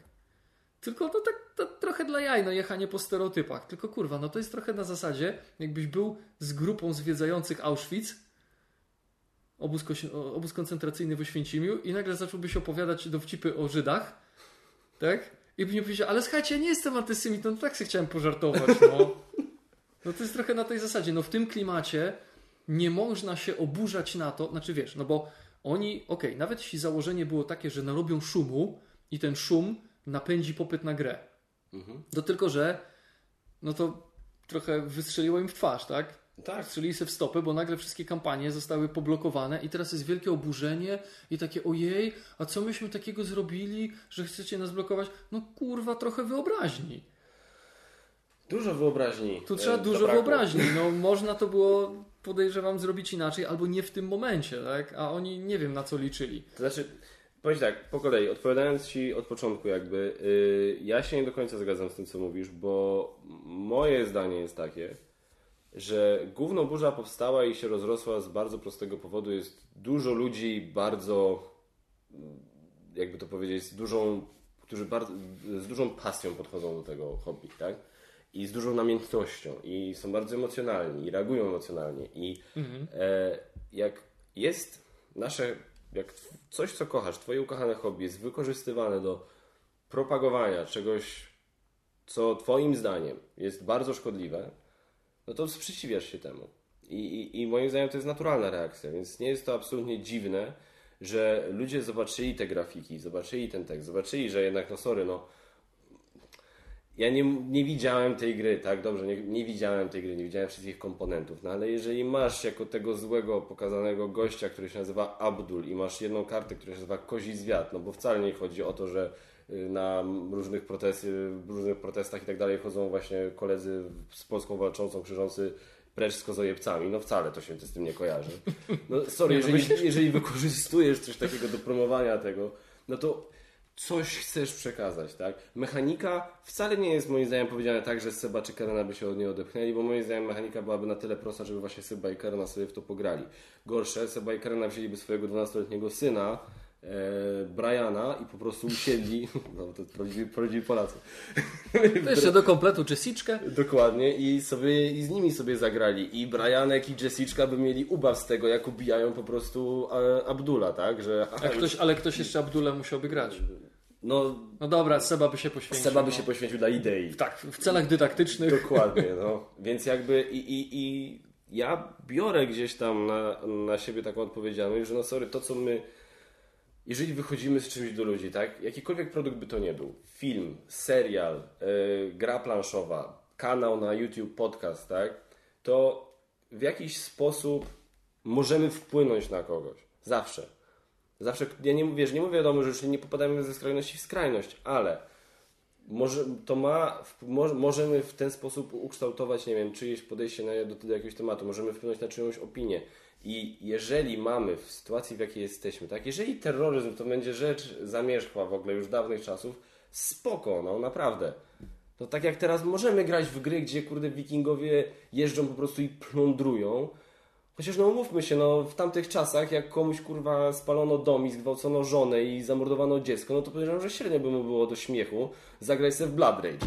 Tylko to tak to trochę dla jaj, no jechanie po stereotypach. Tylko kurwa, no to jest trochę na zasadzie, jakbyś był z grupą zwiedzających Auschwitz, obóz, obóz koncentracyjny w Oświęcimiu i nagle zacząłbyś opowiadać dowcipy o Żydach, tak? I by nie powiedział, ale słuchajcie, ja nie jestem antysemitą, no tak sobie chciałem pożartować, no. No to jest trochę na tej zasadzie. No w tym klimacie nie można się oburzać na to, znaczy wiesz, no bo oni, okej, okay, nawet jeśli założenie było takie, że narobią szumu i ten szum napędzi popyt na grę. Mhm. To tylko, że no to trochę wystrzeliło im w twarz, tak? Tak. Strzelili się w stopy, bo nagle wszystkie kampanie zostały poblokowane i teraz jest wielkie oburzenie i takie ojej, a co myśmy takiego zrobili, że chcecie nas blokować? No kurwa, trochę wyobraźni. Dużo wyobraźni. Tu trzeba e, dużo wyobraźni. No można to było podejrzewam zrobić inaczej, albo nie w tym momencie, tak? A oni nie wiem na co liczyli. To znaczy, powiedz tak, po kolei, odpowiadając Ci od początku jakby, yy, ja się nie do końca zgadzam z tym, co mówisz, bo moje zdanie jest takie, że główną burza powstała i się rozrosła z bardzo prostego powodu. Jest dużo ludzi bardzo, jakby to powiedzieć, z dużą, którzy bardzo, z dużą pasją podchodzą do tego hobby, tak? I z dużą namiętnością i są bardzo emocjonalni i reagują emocjonalnie i mhm. e, jak jest nasze, jak coś co kochasz, twoje ukochane hobby jest wykorzystywane do propagowania czegoś, co twoim zdaniem jest bardzo szkodliwe, no to sprzeciwiasz się temu. I, i, I moim zdaniem to jest naturalna reakcja, więc nie jest to absolutnie dziwne, że ludzie zobaczyli te grafiki, zobaczyli ten tekst, zobaczyli, że jednak, no sorry, no ja nie, nie widziałem tej gry, tak? Dobrze, nie, nie widziałem tej gry, nie widziałem wszystkich komponentów, no ale jeżeli masz jako tego złego pokazanego gościa, który się nazywa Abdul i masz jedną kartę, która się nazywa Kozi Zwiat, no bo wcale nie chodzi o to, że y, na różnych, różnych protestach i tak dalej chodzą właśnie koledzy z Polską walczącą, krzyżący precz z kozojebcami. No wcale to się z tym nie kojarzy. No sorry, no jeżeli, jeżeli wykorzystujesz coś takiego do promowania tego, no to coś chcesz przekazać, tak? Mechanika wcale nie jest moim zdaniem powiedziane tak, że Seba czy Karena by się od niej odepchnęli, bo moim zdaniem mechanika byłaby na tyle prosta, żeby właśnie Seba i Karena sobie w to pograli. Gorsze, Seba i Karena wzięliby swojego 12-letniego syna Briana i po prostu usiedli, no to prawdziwi, prawdziwi Polacy. To jeszcze do kompletu Jessiczkę. Dokładnie i sobie i z nimi sobie zagrali i Brianek i Jessiczka by mieli ubaw z tego, jak ubijają po prostu e, Abdula, tak? Że, A ktoś, ale ktoś jeszcze Abdullah musiałby grać. no, No dobra, Seba by się poświęcił. Seba by no. się poświęcił dla idei. Tak, w celach dydaktycznych. Dokładnie, no. Więc jakby i, i, i ja biorę gdzieś tam na, na siebie taką odpowiedzialność, że no sorry, to co my, jeżeli wychodzimy z czymś do ludzi, tak, jakikolwiek produkt by to nie był, film, serial, yy, gra planszowa, kanał na YouTube, podcast, tak, to w jakiś sposób możemy wpłynąć na kogoś. Zawsze. Zawsze, ja nie mówię, że nie mówię wiadomo, że już nie popadamy ze skrajności w skrajność, ale może, to ma, możemy w ten sposób ukształtować, nie wiem, czyjeś podejście na, do, do jakiegoś tematu, możemy wpłynąć na czyjąś opinię. I jeżeli mamy w sytuacji, w jakiej jesteśmy, tak, jeżeli terroryzm to będzie rzecz zamierzchła w ogóle już dawnych czasów, spoko, no naprawdę. To tak jak teraz możemy grać w gry, gdzie kurde wikingowie jeżdżą po prostu i plądrują, Chociaż no umówmy się, no w tamtych czasach, jak komuś kurwa spalono dom i zgwałcono żonę i zamordowano dziecko, no to podejrzewam, że średnio by mu było do śmiechu zagraj sobie w Blood Rage.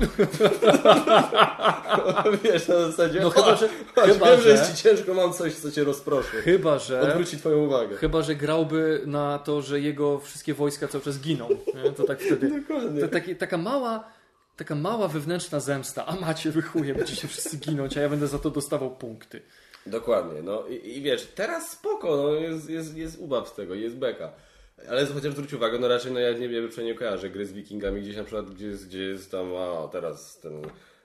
Wiesz, na zasadzie, No chyba, że- chodź, chyba, wiem, że że- jest ci ciężko, mam coś, co cię rozproszy. Chyba, że... Odwróci twoją uwagę. Chyba, że grałby na to, że jego wszystkie wojska cały czas giną. Nie? To tak wtedy. Dokładnie. To taki, taka mała, taka mała wewnętrzna zemsta. A macie wychuje, będziecie wszyscy ginąć, a ja będę za to dostawał punkty. Dokładnie, no i, i wiesz, teraz spoko, no jest, jest, jest ubaw z tego, jest beka. Ale chociaż zwróć uwagę, no raczej no ja nie wiem, przynajmniej nie kojarzę gry z wikingami gdzieś na przykład, gdzie jest, gdzie jest tam, a teraz ten,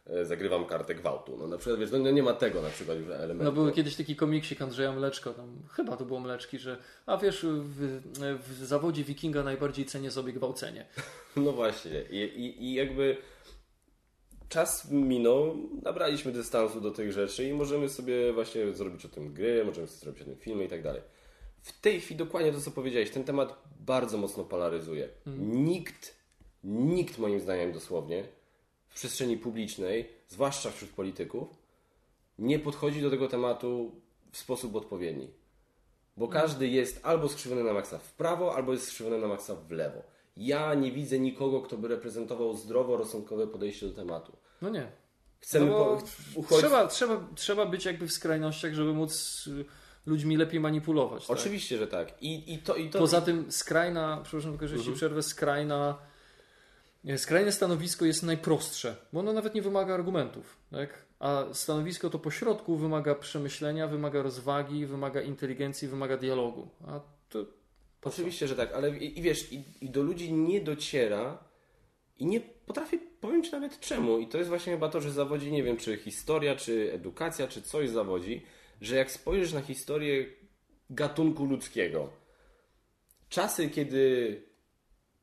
e, zagrywam kartę gwałtu. No na przykład, wiesz, no nie ma tego na przykład już elementu. No był kiedyś taki komiksik Andrzeja Mleczko, tam, chyba to było Mleczki, że a wiesz, w, w zawodzie wikinga najbardziej cenię sobie gwałcenie. No właśnie. I, i, I jakby czas minął, nabraliśmy dystansu do tych rzeczy i możemy sobie właśnie zrobić o tym gry, możemy sobie zrobić o tym filmy i tak dalej. W tej chwili dokładnie to, co powiedziałeś, ten temat bardzo mocno polaryzuje. Nikt, nikt moim zdaniem dosłownie w przestrzeni publicznej, zwłaszcza wśród polityków, nie podchodzi do tego tematu w sposób odpowiedni. Bo każdy jest albo skrzywiony na maksa w prawo, albo jest skrzywiony na maksa w lewo. Ja nie widzę nikogo, kto by reprezentował zdrowo-rozsądkowe podejście do tematu. No nie. Chcemy No po. Trzeba, trzeba, trzeba być jakby w skrajnościach, żeby móc y, ludźmi lepiej manipulować. Tak? Oczywiście, że tak. I, i to, i to... Poza tym skrajna, przepraszam tylko, że Mhm. przerwę, skrajna, skrajne stanowisko jest najprostsze, bo ono nawet nie wymaga argumentów, tak? A stanowisko to pośrodku wymaga przemyślenia, wymaga rozwagi, wymaga inteligencji, wymaga dialogu. A to Oczywiście, że tak, ale i, i wiesz, i, i do ludzi nie dociera i nie potrafię powiedzieć nawet czemu. I to jest właśnie chyba to, że zawodzi, nie wiem, czy historia, czy edukacja, czy coś zawodzi, że jak spojrzysz na historię gatunku ludzkiego, czasy, kiedy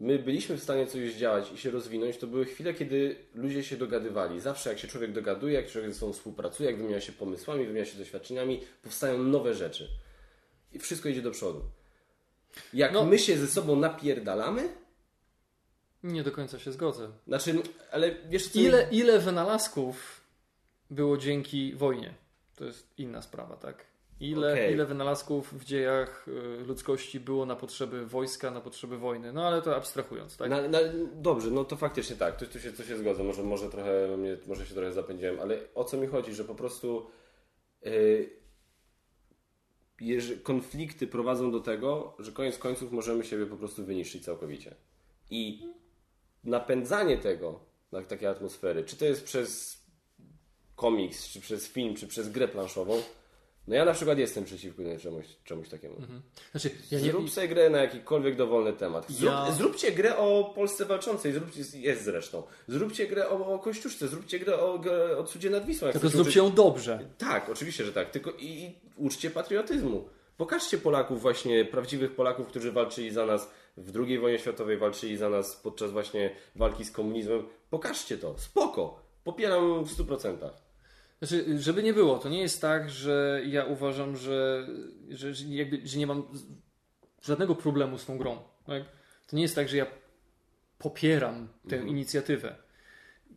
my byliśmy w stanie coś zdziałać i się rozwinąć, to były chwile, kiedy ludzie się dogadywali. Zawsze jak się człowiek dogaduje, jak człowiek ze sobą współpracuje, jak wymienia się pomysłami, wymienia się doświadczeniami, powstają nowe rzeczy. I wszystko idzie do przodu. Jak No. my się ze sobą napierdalamy, Nie do końca się zgodzę. znaczy, ale wiesz co... Ile, ile wynalazków było dzięki wojnie? To jest inna sprawa, tak? Ile, Okej. ile wynalazków w dziejach y, ludzkości było na potrzeby wojska, na potrzeby wojny? No ale to abstrahując, tak? Na, na, dobrze, no to faktycznie tak, tu, tu, się, tu się zgodzę, może, może, trochę, może się trochę zapędziłem, ale o co mi chodzi, że po prostu yy, konflikty prowadzą do tego, że koniec końców możemy siebie po prostu wyniszczyć całkowicie. I napędzanie tego, tak, takiej atmosfery, czy to jest przez komiks, czy przez film, czy przez grę planszową, no ja na przykład jestem przeciwko czemuś, czemuś takiemu. Znaczy, ja nie, Zrób sobie grę na jakikolwiek dowolny temat. Zrób, Ja- Zróbcie grę o Polsce walczącej, zróbcie, jest zresztą. Zróbcie grę o, o Kościuszce, zróbcie grę o, o cudzie nad Wisłą. tylko zróbcie ją dobrze. tak, oczywiście, że tak. Tylko i, i uczcie patriotyzmu. Pokażcie Polaków, właśnie prawdziwych Polaków, którzy walczyli za nas w II wojnie światowej, walczyli za nas podczas właśnie walki z komunizmem. Pokażcie to. Spoko. Popieram w 100%. Znaczy, żeby nie było, to nie jest tak, że ja uważam, że, że, że, jakby, że nie mam żadnego problemu z tą grą. Tak? To nie jest tak, że ja popieram tę Mhm. inicjatywę.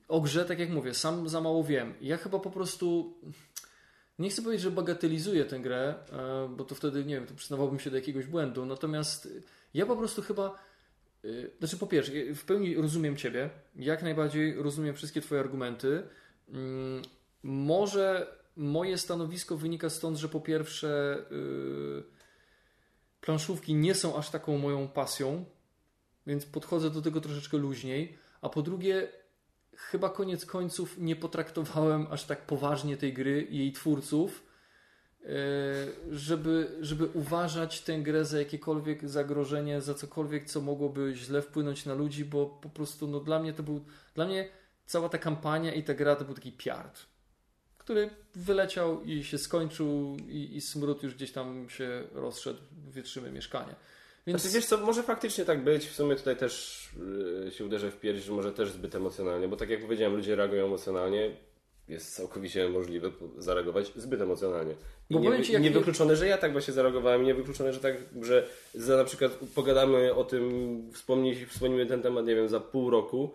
O grze, tak jak mówię, sam za mało wiem. Ja chyba po prostu. Nie chcę powiedzieć, że bagatelizuję tę grę, e, bo to wtedy, nie wiem, to przyznawałbym się do jakiegoś błędu. Natomiast Ja po prostu chyba. y, Znaczy, po pierwsze, w pełni rozumiem Ciebie, jak najbardziej rozumiem wszystkie Twoje argumenty. Może moje stanowisko wynika stąd, że po pierwsze, y, planszówki nie są aż taką moją pasją, więc podchodzę do tego troszeczkę luźniej. A po drugie, chyba koniec końców nie potraktowałem aż tak poważnie tej gry i jej twórców, e, żeby, żeby uważać tę grę za jakiekolwiek zagrożenie, za cokolwiek, co mogłoby źle wpłynąć na ludzi, bo po prostu no, dla mnie to był, dla mnie cała ta kampania i ta gra to był taki piard, który wyleciał i się skończył i, i smród już gdzieś tam się rozszedł wietrzymy mieszkanie. Więc Znaczy, wiesz co, może faktycznie tak być. W sumie tutaj też yy, się uderzę w pierś, że może też zbyt emocjonalnie, bo tak jak powiedziałem, ludzie reagują emocjonalnie. Jest całkowicie możliwe zareagować zbyt emocjonalnie. I nie, ci, jak- niewykluczone, że ja tak właśnie zareagowałem, niewykluczone, że tak, że za na przykład pogadamy o tym, wspomnij, wspomnimy ten temat, nie wiem, za pół roku,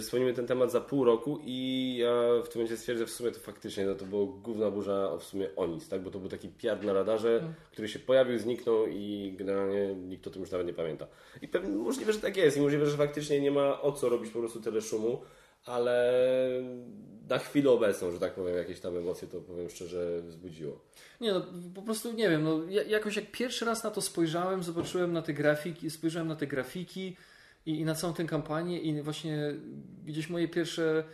wspomnimy ten temat za pół roku i ja w tym momencie stwierdzę, w sumie to faktycznie no, to było główna burza w sumie o nic, tak? Bo to był taki piard na radarze, Mm. który się pojawił, zniknął i generalnie nikt o tym już nawet nie pamięta. I pewnie możliwe, że tak jest i możliwe, że faktycznie nie ma o co robić po prostu tyle szumu, ale na chwilę obecną, że tak powiem, jakieś tam emocje to powiem szczerze wzbudziło. Nie no, po prostu nie wiem, no, ja- jakoś jak pierwszy raz na to spojrzałem, zobaczyłem na te grafiki, spojrzałem na te grafiki i, i na całą tę kampanię i właśnie gdzieś moje pierwsze,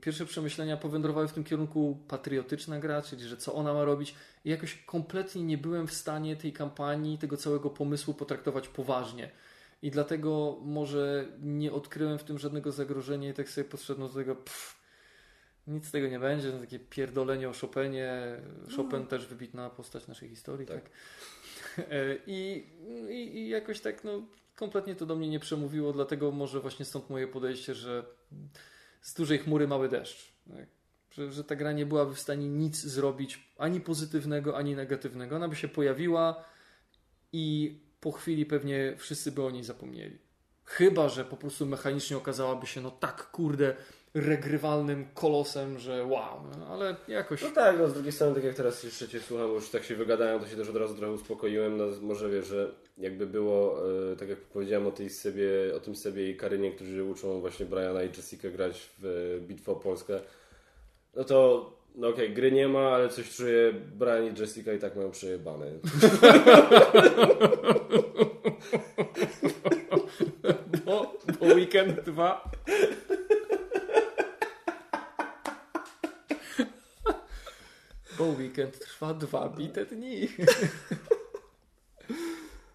pierwsze przemyślenia powędrowały w tym kierunku patriotyczna gra, czyli że co ona ma robić i jakoś kompletnie nie byłem w stanie tej kampanii, tego całego pomysłu potraktować poważnie. I dlatego może nie odkryłem w tym żadnego zagrożenia i tak sobie podszedłem do tego, pff, nic z tego nie będzie, no takie pierdolenie o Chopinie. Chopin też wybitna postać naszej historii, tak? Tak. E, I, i, I jakoś tak, no, kompletnie to do mnie nie przemówiło, dlatego może właśnie stąd moje podejście, że z dużej chmury mały deszcz. Tak? Że, że ta gra nie byłaby w stanie nic zrobić, ani pozytywnego, ani negatywnego. Ona by się pojawiła i po chwili pewnie wszyscy by o niej zapomnieli. Chyba, że po prostu mechanicznie okazałaby się, no tak, kurde, regrywalnym kolosem, że wow, no, ale jakoś. No tak, no z drugiej strony, tak jak teraz jeszcze Cię słucham, już tak się wygadają, to się też od razu trochę uspokoiłem. No, może wiesz, że jakby było, e, tak jak powiedziałem o tej sobie, o tym sobie i Karynie, którzy uczą właśnie Briana i Jessica grać w e, Bitwę o Polskę, no to no okej, gry nie ma, ale coś czuję, Brian i Jessica i tak mają przejebane. Bo, bo weekend 2. weekend trwa dwa bite dni.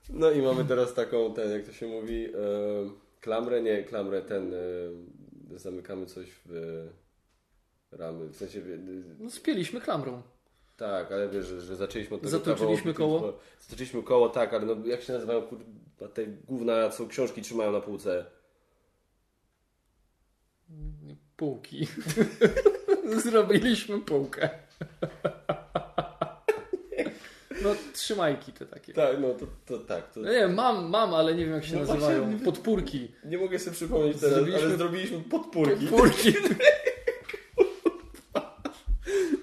No i mamy teraz taką, ten, jak to się mówi, e, klamrę, nie, klamrę, ten, e, zamykamy coś w ramy, w sensie, e, No spieliśmy klamrą. tak, ale wiesz, że, że zaczęliśmy od tego Zatoczyliśmy koło? Zatoczyliśmy koło, tak, ale no, jak się nazywają kurwa, te główne, co książki trzymają na półce? Półki. Zrobiliśmy półkę. No trzymajki te takie. Tak, no to, to tak, to No nie, mam, mam, ale nie wiem jak się No nazywają. właśnie, nie- Podpórki. nie mogę sobie przypomnieć teraz, Zrobiliśmy- ale zrobiliśmy podpórki Podpórki.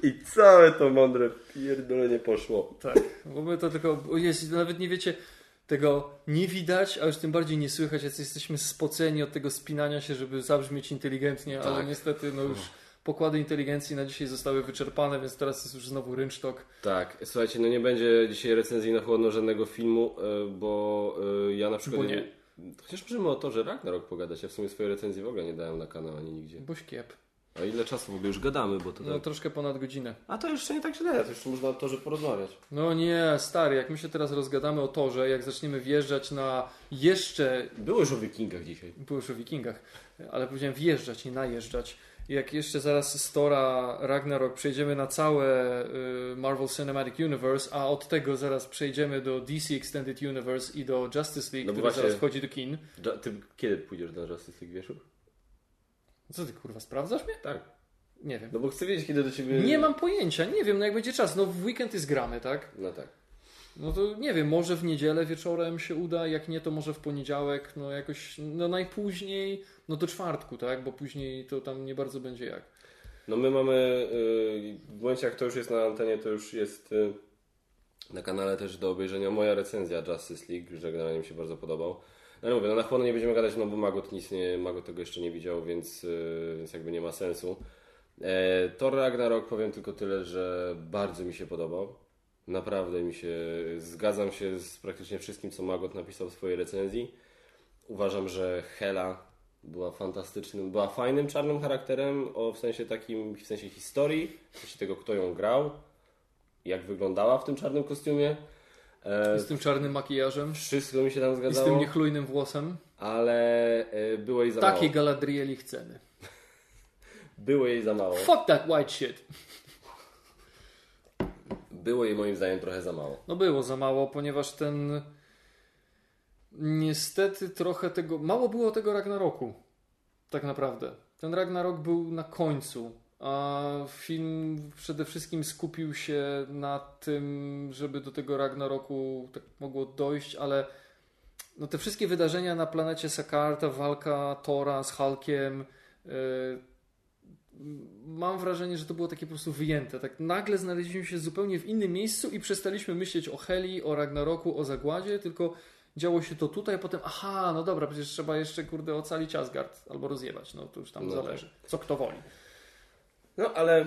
i całe to mądre pierdolenie poszło. Tak, bo my to tylko, jest, nawet nie wiecie, tego nie widać, a już tym bardziej nie słychać, jak jesteśmy spoceni od tego spinania się, żeby zabrzmieć inteligentnie, ale Tak. niestety no już pokłady inteligencji na dzisiaj zostały wyczerpane, więc teraz jest już znowu rynsztok. Tak, słuchajcie, no nie będzie dzisiaj recenzji na chłodno żadnego filmu, e, bo e, ja na przykład... Bo nie. Chociaż możemy o to, że Ragnarok pogadać. Ja w sumie swojej recenzji w ogóle nie dałem na kanał ani nigdzie. Boś kiep. A ile czasu w ogóle już gadamy, bo to No tak... troszkę ponad godzinę. A to jeszcze nie tak źle, to jeszcze można o torze porozmawiać. No nie, stary, jak my się teraz rozgadamy o torze, jak zaczniemy wjeżdżać na jeszcze Było już o wikingach dzisiaj. Było już o wikingach, ale powiedziałem wjeżdżać, nie najeżdżać. Jak jeszcze zaraz z Tora Ragnarok przejdziemy na całe y, Marvel Cinematic Universe, a od tego zaraz przejdziemy do DC Extended Universe i do Justice League, No który właśnie- zaraz wchodzi do kin. Ty kiedy pójdziesz na Justice League, wiesz? Co ty kurwa, sprawdzasz mnie? Tak. Nie wiem. No bo chcę wiedzieć, kiedy do ciebie... Nie mam pojęcia, nie wiem, no jak będzie czas. No w weekend jest gramy, tak? No tak. No to nie wiem, może w niedzielę wieczorem się uda, jak nie, to może w poniedziałek, no jakoś, no najpóźniej, no do czwartku, tak? Bo później to tam nie bardzo będzie jak. No my mamy... y, W momencie, jak to już jest na antenie, to już jest... y, Na kanale też do obejrzenia moja recenzja Justice League, że generalnie mi się bardzo podobał. No ale mówię, no na chłonę nie będziemy gadać, no bo Magot nic nie, Magot tego jeszcze nie widział, więc, yy, więc jakby nie ma sensu. E, Thor Ragnarok powiem tylko tyle, że bardzo mi się podobał. Naprawdę mi się, zgadzam się z praktycznie wszystkim, co Magot napisał w swojej recenzji. Uważam, że Hela była fantastycznym, była fajnym czarnym charakterem, o, w sensie takim, w sensie historii, w sensie tego, kto ją grał, jak wyglądała w tym czarnym kostiumie. E, Z tym czarnym makijażem. wszystko mi się tam I z zgadzało, tym niechlujnym włosem. ale e, było jej za Takiej mało. Galadrieli chcemy. Było jej za mało. Fuck that white shit. Było jej moim zdaniem trochę za mało. No było za mało, ponieważ ten. Niestety trochę tego. Mało było tego Ragnaroku. Tak naprawdę. Ten Ragnarok był na końcu. A film przede wszystkim skupił się na tym, żeby do tego Ragnaroku tak mogło dojść, ale no te wszystkie wydarzenia na planecie Sakar, ta walka Tora z Hulkiem, yy, mam wrażenie, że to było takie po prostu wyjęte. Tak nagle znaleźliśmy się zupełnie w innym miejscu i przestaliśmy myśleć o Heli, o Ragnaroku, o zagładzie, tylko działo się to tutaj, a potem aha, no dobra, przecież trzeba jeszcze kurde ocalić Asgard albo rozjebać, no to już tam No zależy. Co kto woli. No ale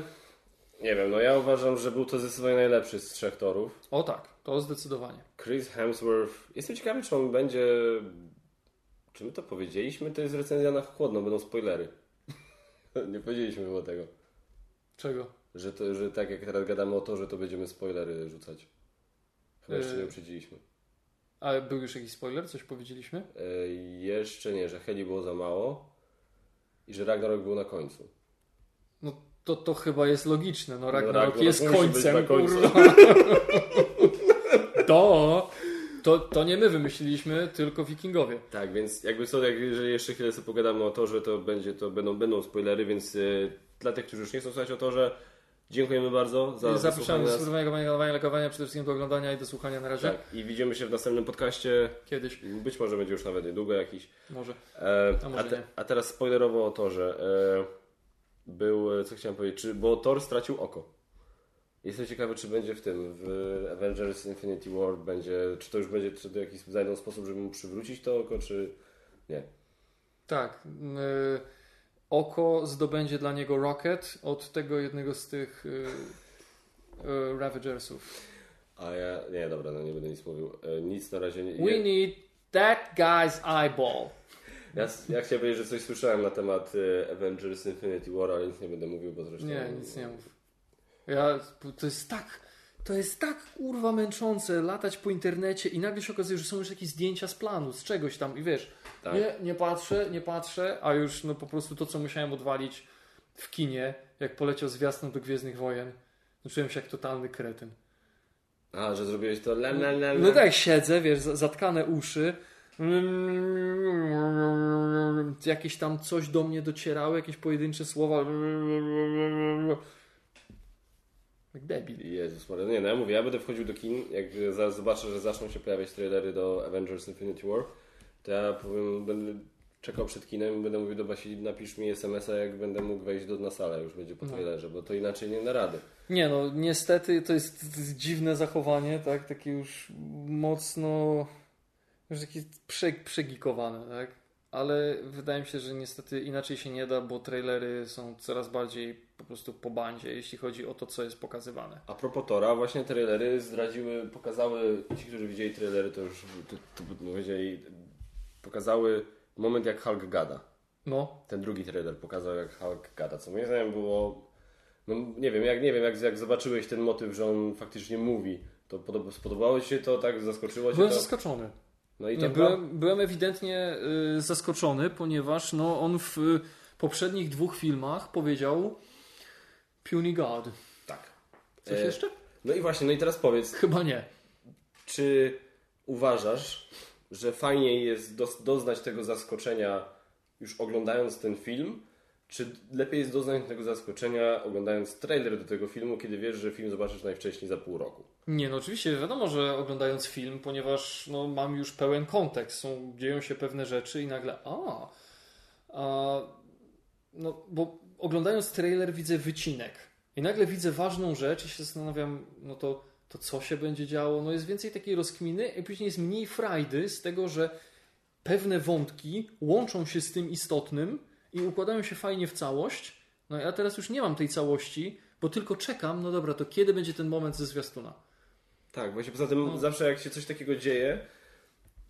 nie wiem, no ja uważam, że był to zdecydowanie najlepszy z trzech torów. O tak, to zdecydowanie. Chris Hemsworth. Jestem ciekawy, czy on będzie. Czy my to powiedzieliśmy? To jest recenzja na chłodno, będą spoilery. nie powiedzieliśmy chyba tego. Czego? Że, to, że tak jak teraz gadamy o to, że to będziemy spoilery rzucać. Chyba jeszcze Yy. nie uprzedziliśmy. A był już jakiś spoiler? Coś powiedzieliśmy? E, jeszcze nie, że Heli było za mało i że Ragnarok był na końcu. No to, to chyba jest logiczne. No Ragnarok, Ragnarok jest końcem. końcu. to, to, to nie my wymyśliliśmy, tylko wikingowie. Tak, więc jakby co, jak, jeżeli jeszcze chwilę sobie pogadamy o to, że to będzie, to będą, będą spoilery, więc e, dla tych, którzy już nie chcą słuchać o to, że dziękujemy bardzo za Zapraszamy do nas. subskrybowania, komentowania, lajkowania, przede wszystkim do oglądania i do słuchania na razie. Tak, i widzimy się w następnym podcaście. Kiedyś, Być może będzie już nawet niedługo jakiś. może. E, A a, może te, nie. a teraz spoilerowo o Torze. E, był, e, co chciałem powiedzieć, czy, bo Thor stracił oko. Jestem ciekawy, czy będzie w tym, w Avengers Infinity War będzie, czy to już będzie, czy to jakiś znajdą sposób, żeby mu przywrócić to oko, czy nie. Tak. y, oko zdobędzie dla niego Rocket od tego jednego z tych y, y, Ravagersów. A ja, nie, dobra, no nie będę nic mówił. E, nic na razie nie. We need that guy's eyeball. ja, ja chciałem powiedzieć, że coś słyszałem na temat e, Avengers Infinity War, ale nic nie będę mówił, bo zresztą... Nie, nic nie mów. Ja, to jest tak, to jest tak kurwa męczące latać po internecie i nagle się okazuje, że są już jakieś zdjęcia z planu, z czegoś tam i wiesz, Tak. nie, nie patrzę, nie patrzę, a już no po prostu to, co musiałem odwalić w kinie, jak poleciał zwiastun do Gwiezdnych Wojen, no czułem się jak totalny kretyn. A, że zrobiłeś to la. No tak, siedzę, wiesz, za- zatkane uszy. Jakieś tam coś do mnie docierało, jakieś pojedyncze słowa. Jak debil. Jezus Maria. Nie, no ja mówię, ja będę wchodził do kin, jak za- zobaczę, że zaczną się pojawiać trailery do Avengers Infinity War, to ja powiem, będę czekał przed kinem i będę mówił do Basi, napisz mi SMS-a, jak będę mógł wejść do, na salę, już będzie po No. trailerze, bo to inaczej nie da rady. Nie no, niestety to jest, to jest dziwne zachowanie, tak? Takie już mocno już takie prze, przegikowane, tak? Ale wydaje mi się, że niestety inaczej się nie da, bo trailery są coraz bardziej po prostu po bandzie, jeśli chodzi o to, co jest pokazywane. A propos Tora, właśnie trailery zdradziły, pokazały, ci, którzy widzieli trailery, to już to, to, powiedzieli, pokazały moment, jak Hulk gada. No, Ten drugi trailer pokazał, jak Hulk gada, co moim zdaniem było, no nie wiem, jak nie wiem, jak, jak zobaczyłeś ten motyw, że on faktycznie mówi, to podoba, spodobało Ci się to, tak zaskoczyło Cię byłem to? zaskoczony. No i to byłem, byłem ewidentnie y, zaskoczony, ponieważ no, on w poprzednich dwóch filmach powiedział Puny God. Tak. Coś E, jeszcze? No i właśnie, no i teraz powiedz, Chyba nie. czy uważasz, że fajniej jest doznać tego zaskoczenia już oglądając ten film, czy lepiej jest doznać tego zaskoczenia oglądając trailer do tego filmu, kiedy wiesz, że film zobaczysz najwcześniej za pół roku? Nie, no oczywiście wiadomo, że oglądając film, ponieważ no, mam już pełen kontekst, są, dzieją się pewne rzeczy i nagle a, a no bo oglądając trailer widzę wycinek i nagle widzę ważną rzecz i się zastanawiam, no to, to co się będzie działo. No jest więcej takiej rozkminy i później jest mniej frajdy z tego, że pewne wątki łączą się z tym istotnym i układają się fajnie w całość. No ja teraz już nie mam tej całości, bo tylko czekam, no dobra, to kiedy będzie ten moment ze zwiastuna? Tak, właśnie poza tym No. zawsze jak się coś takiego dzieje,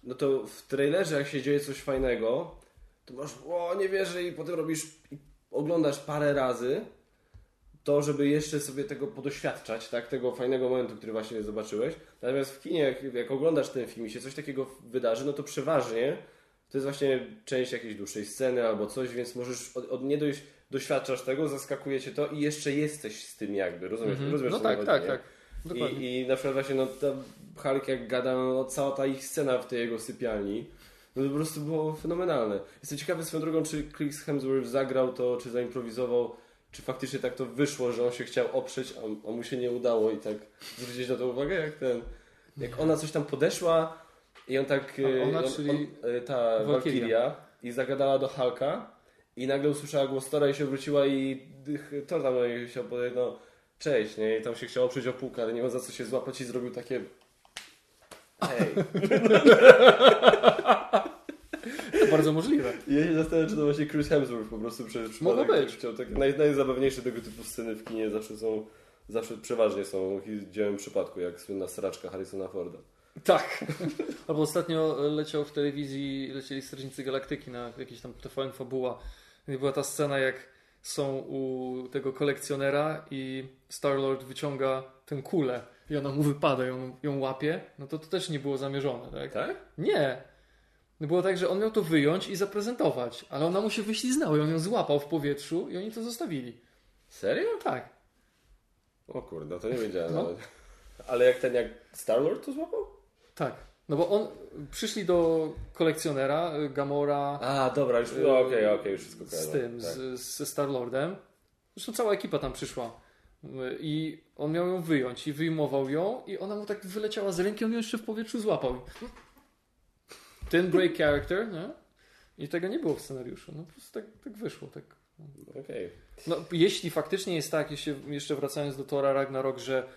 no to w trailerze jak się dzieje coś fajnego, to masz, o nie wierzę i potem robisz, i oglądasz parę razy to, żeby jeszcze sobie tego podoświadczać, tak, tego fajnego momentu, który właśnie zobaczyłeś. Natomiast w kinie, jak, jak oglądasz ten film i się coś takiego wydarzy, no to przeważnie to jest właśnie część jakiejś dłuższej sceny albo coś, więc możesz od, od nie dojść, doświadczasz tego, zaskakuje cię to i jeszcze jesteś z tym jakby, rozumiesz? rozumiesz No co mi tak, chodzi, tak, nie? tak. Dokładnie. I, I na przykład właśnie no, ta Hulk jak gada, no, cała ta ich scena w tej jego sypialni, no to po prostu było fenomenalne. Jestem ciekawy swoją drogą, czy Chris Hemsworth zagrał to, czy zaimprowizował, czy faktycznie tak to wyszło, że on się chciał oprzeć, a, a mu się nie udało i tak zwrócić na to uwagę, jak ten, jak ona coś tam podeszła i on tak, A ona, on, czyli on, e, ta. Valkyria i zagadała do Hulka i nagle usłyszała głos Tora i się wróciła i to tam się no cześć, nie? I tam się chciał oprzeć o półkę, ale nie ma za co się złapać i zrobił takie hej. To bardzo możliwe. Ja się zastanawiam, czy to właśnie Chris Hemsworth po prostu przypadek Mogło być. Chciał, tak, naj, najzabawniejsze tego typu sceny w kinie zawsze są, zawsze przeważnie są dziełem przypadku, jak słynna sraczka Harrisona Forda. Tak. Albo ostatnio leciał w telewizji, lecieli Strażnicy Galaktyki na jakiś tam TVN Fabuła. I była ta scena, jak są u tego kolekcjonera i Star-Lord wyciąga tę kulę i ona mu wypada, ją, ją łapie. No to to też nie było zamierzone, tak? Tak? Nie. No Było tak, że on miał to wyjąć i zaprezentować, ale ona mu się wyśliznęła i on ją złapał w powietrzu i oni to zostawili. Serio? Tak. O kurde, to nie wiedziałem No. nawet. Ale jak ten, jak Star-Lord to złapał? Tak. No bo on, przyszli do kolekcjonera, y, Gamora, A, dobra, już, no, okej, okej, już wszystko z kojarzę. tym, Tak. z, ze Star-Lordem. Zresztą cała ekipa tam przyszła. Y, I on miał ją wyjąć i wyjmował ją i ona mu tak wyleciała z ręki, on ją jeszcze w powietrzu złapał. Ten break character, nie? I tego nie było w scenariuszu. No po prostu tak, tak wyszło. Tak. Okej. No, jeśli faktycznie jest tak, jeśli, jeszcze wracając do Tora Ragnarok, że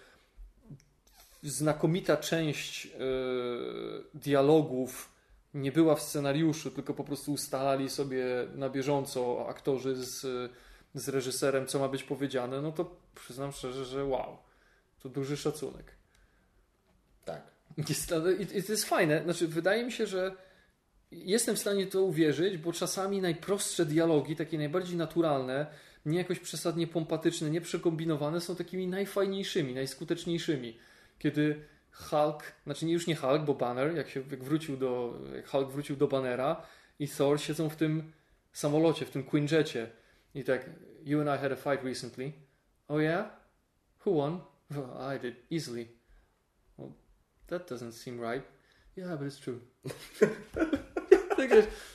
znakomita część e, dialogów nie była w scenariuszu, tylko po prostu ustalali sobie na bieżąco aktorzy z, z reżyserem, co ma być powiedziane, no to przyznam szczerze, że wow, to duży szacunek. Tak. Jest, i, I to jest fajne. Znaczy, wydaje mi się, że jestem w stanie to uwierzyć, bo czasami najprostsze dialogi, takie najbardziej naturalne, nie jakoś przesadnie pompatyczne, nie przekombinowane, są takimi najfajniejszymi, najskuteczniejszymi. Kiedy Hulk, znaczy już nie Hulk, bo Banner, jak się jak wrócił do, jak Hulk wrócił do Bannera i Thor siedzą w tym samolocie, w tym Quinjecie i tak, you and I had a fight recently. Oh yeah? Who won? Well, I did, easily. Well, that doesn't seem right. Yeah, but it's true. tak,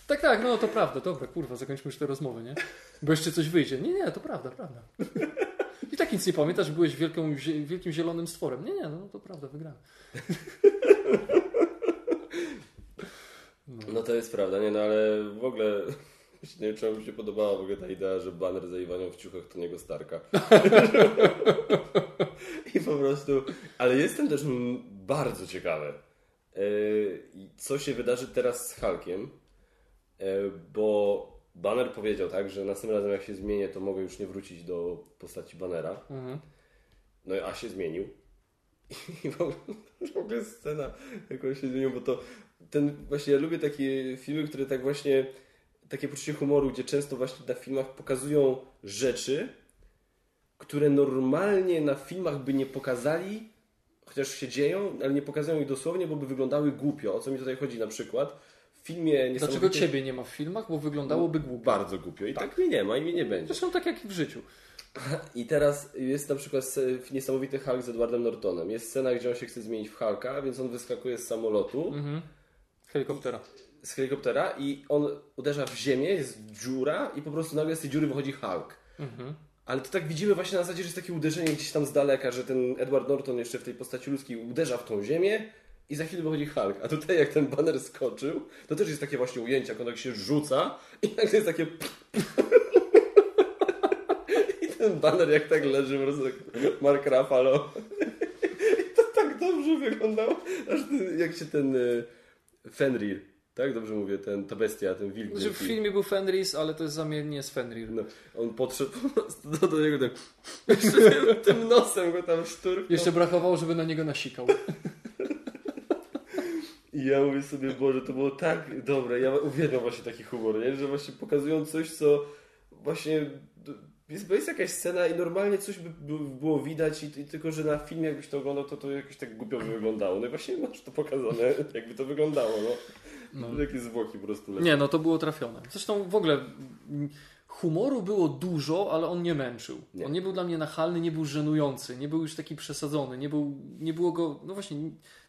tak, tak, no to prawda, dobra, kurwa, zakończmy już tę rozmowę, nie? Bo jeszcze coś wyjdzie. Nie, nie, to prawda, prawda. I tak nic nie pamiętasz, byłeś wielką, wielkim zielonym stworem. Nie, nie, no to prawda, wygrałem. No to jest prawda, nie, no ale w ogóle nie wiem, czy mi się podobała w ogóle ta idea, że baner za Iwanią w ciuchach to niego Starka. I po prostu, ale jestem też bardzo ciekawy, yy, co się wydarzy teraz z Hulkiem, yy, bo Banner powiedział tak, że następnym razem jak się zmienię, to mogę już nie wrócić do postaci Bannera. Mhm. No a się zmienił. I w ogóle, w ogóle scena, jak on się zmienił, bo to ten właśnie ja lubię takie filmy, które tak właśnie takie poczucie humoru, gdzie często właśnie na filmach pokazują rzeczy, które normalnie na filmach by nie pokazali, chociaż się dzieją, ale nie pokazują ich dosłownie, bo by wyglądały głupio. O co mi tutaj chodzi na przykład? Filmie Dlaczego ciebie nie ma w filmach? Bo wyglądałoby głupio. Bardzo głupio. I tak, mnie nie ma i mnie nie będzie. Zresztą tak jak i w życiu. I teraz jest na przykład niesamowity Hulk z Edwardem Nortonem. Jest scena, gdzie on się chce zmienić w Hulka, więc on wyskakuje z samolotu, Mhm. Helikoptera. z helikoptera i on uderza w ziemię, jest dziura i po prostu nagle z tej dziury wychodzi Hulk. Mhm. Ale to tak widzimy właśnie na zasadzie, że jest takie uderzenie gdzieś tam z daleka, że ten Edward Norton jeszcze w tej postaci ludzkiej uderza w tą ziemię i za chwilę wychodzi Hulk. A tutaj jak ten baner skoczył, to też jest takie właśnie ujęcie, jak on tak się rzuca i nagle jest takie... I ten baner jak tak leży po prostu tak Mark Ruffalo. I to tak wyglądał, aż ten, jak się ten y, Fenrir, tak dobrze mówię, ten, ta bestia, ten wilk. Że w wielki. filmie był Fenris, ale to jest zamiennie z Fenrir. No, on podszedł po prostu do, do niego tak, jeszcze tym, tym nosem go tam szturknął. Jeszcze brakowało, żeby na niego nasikał. I ja mówię sobie, Boże, to było tak dobre. Ja uwielbiam właśnie taki humor, nie? że właśnie pokazują coś, co właśnie jest, bo jest jakaś scena i normalnie coś by, by było widać i, i tylko, że na filmie jakbyś to oglądał, to to jakoś tak głupio by wyglądało. No i właśnie masz to pokazane, jakby to wyglądało, no. No. Takie zwłoki po prostu lecą. Nie, no to było trafione. Zresztą w ogóle humoru było dużo, ale on nie męczył. Nie. On nie był dla mnie nachalny, nie był żenujący, nie był już taki przesadzony, nie, był, nie było go, no właśnie,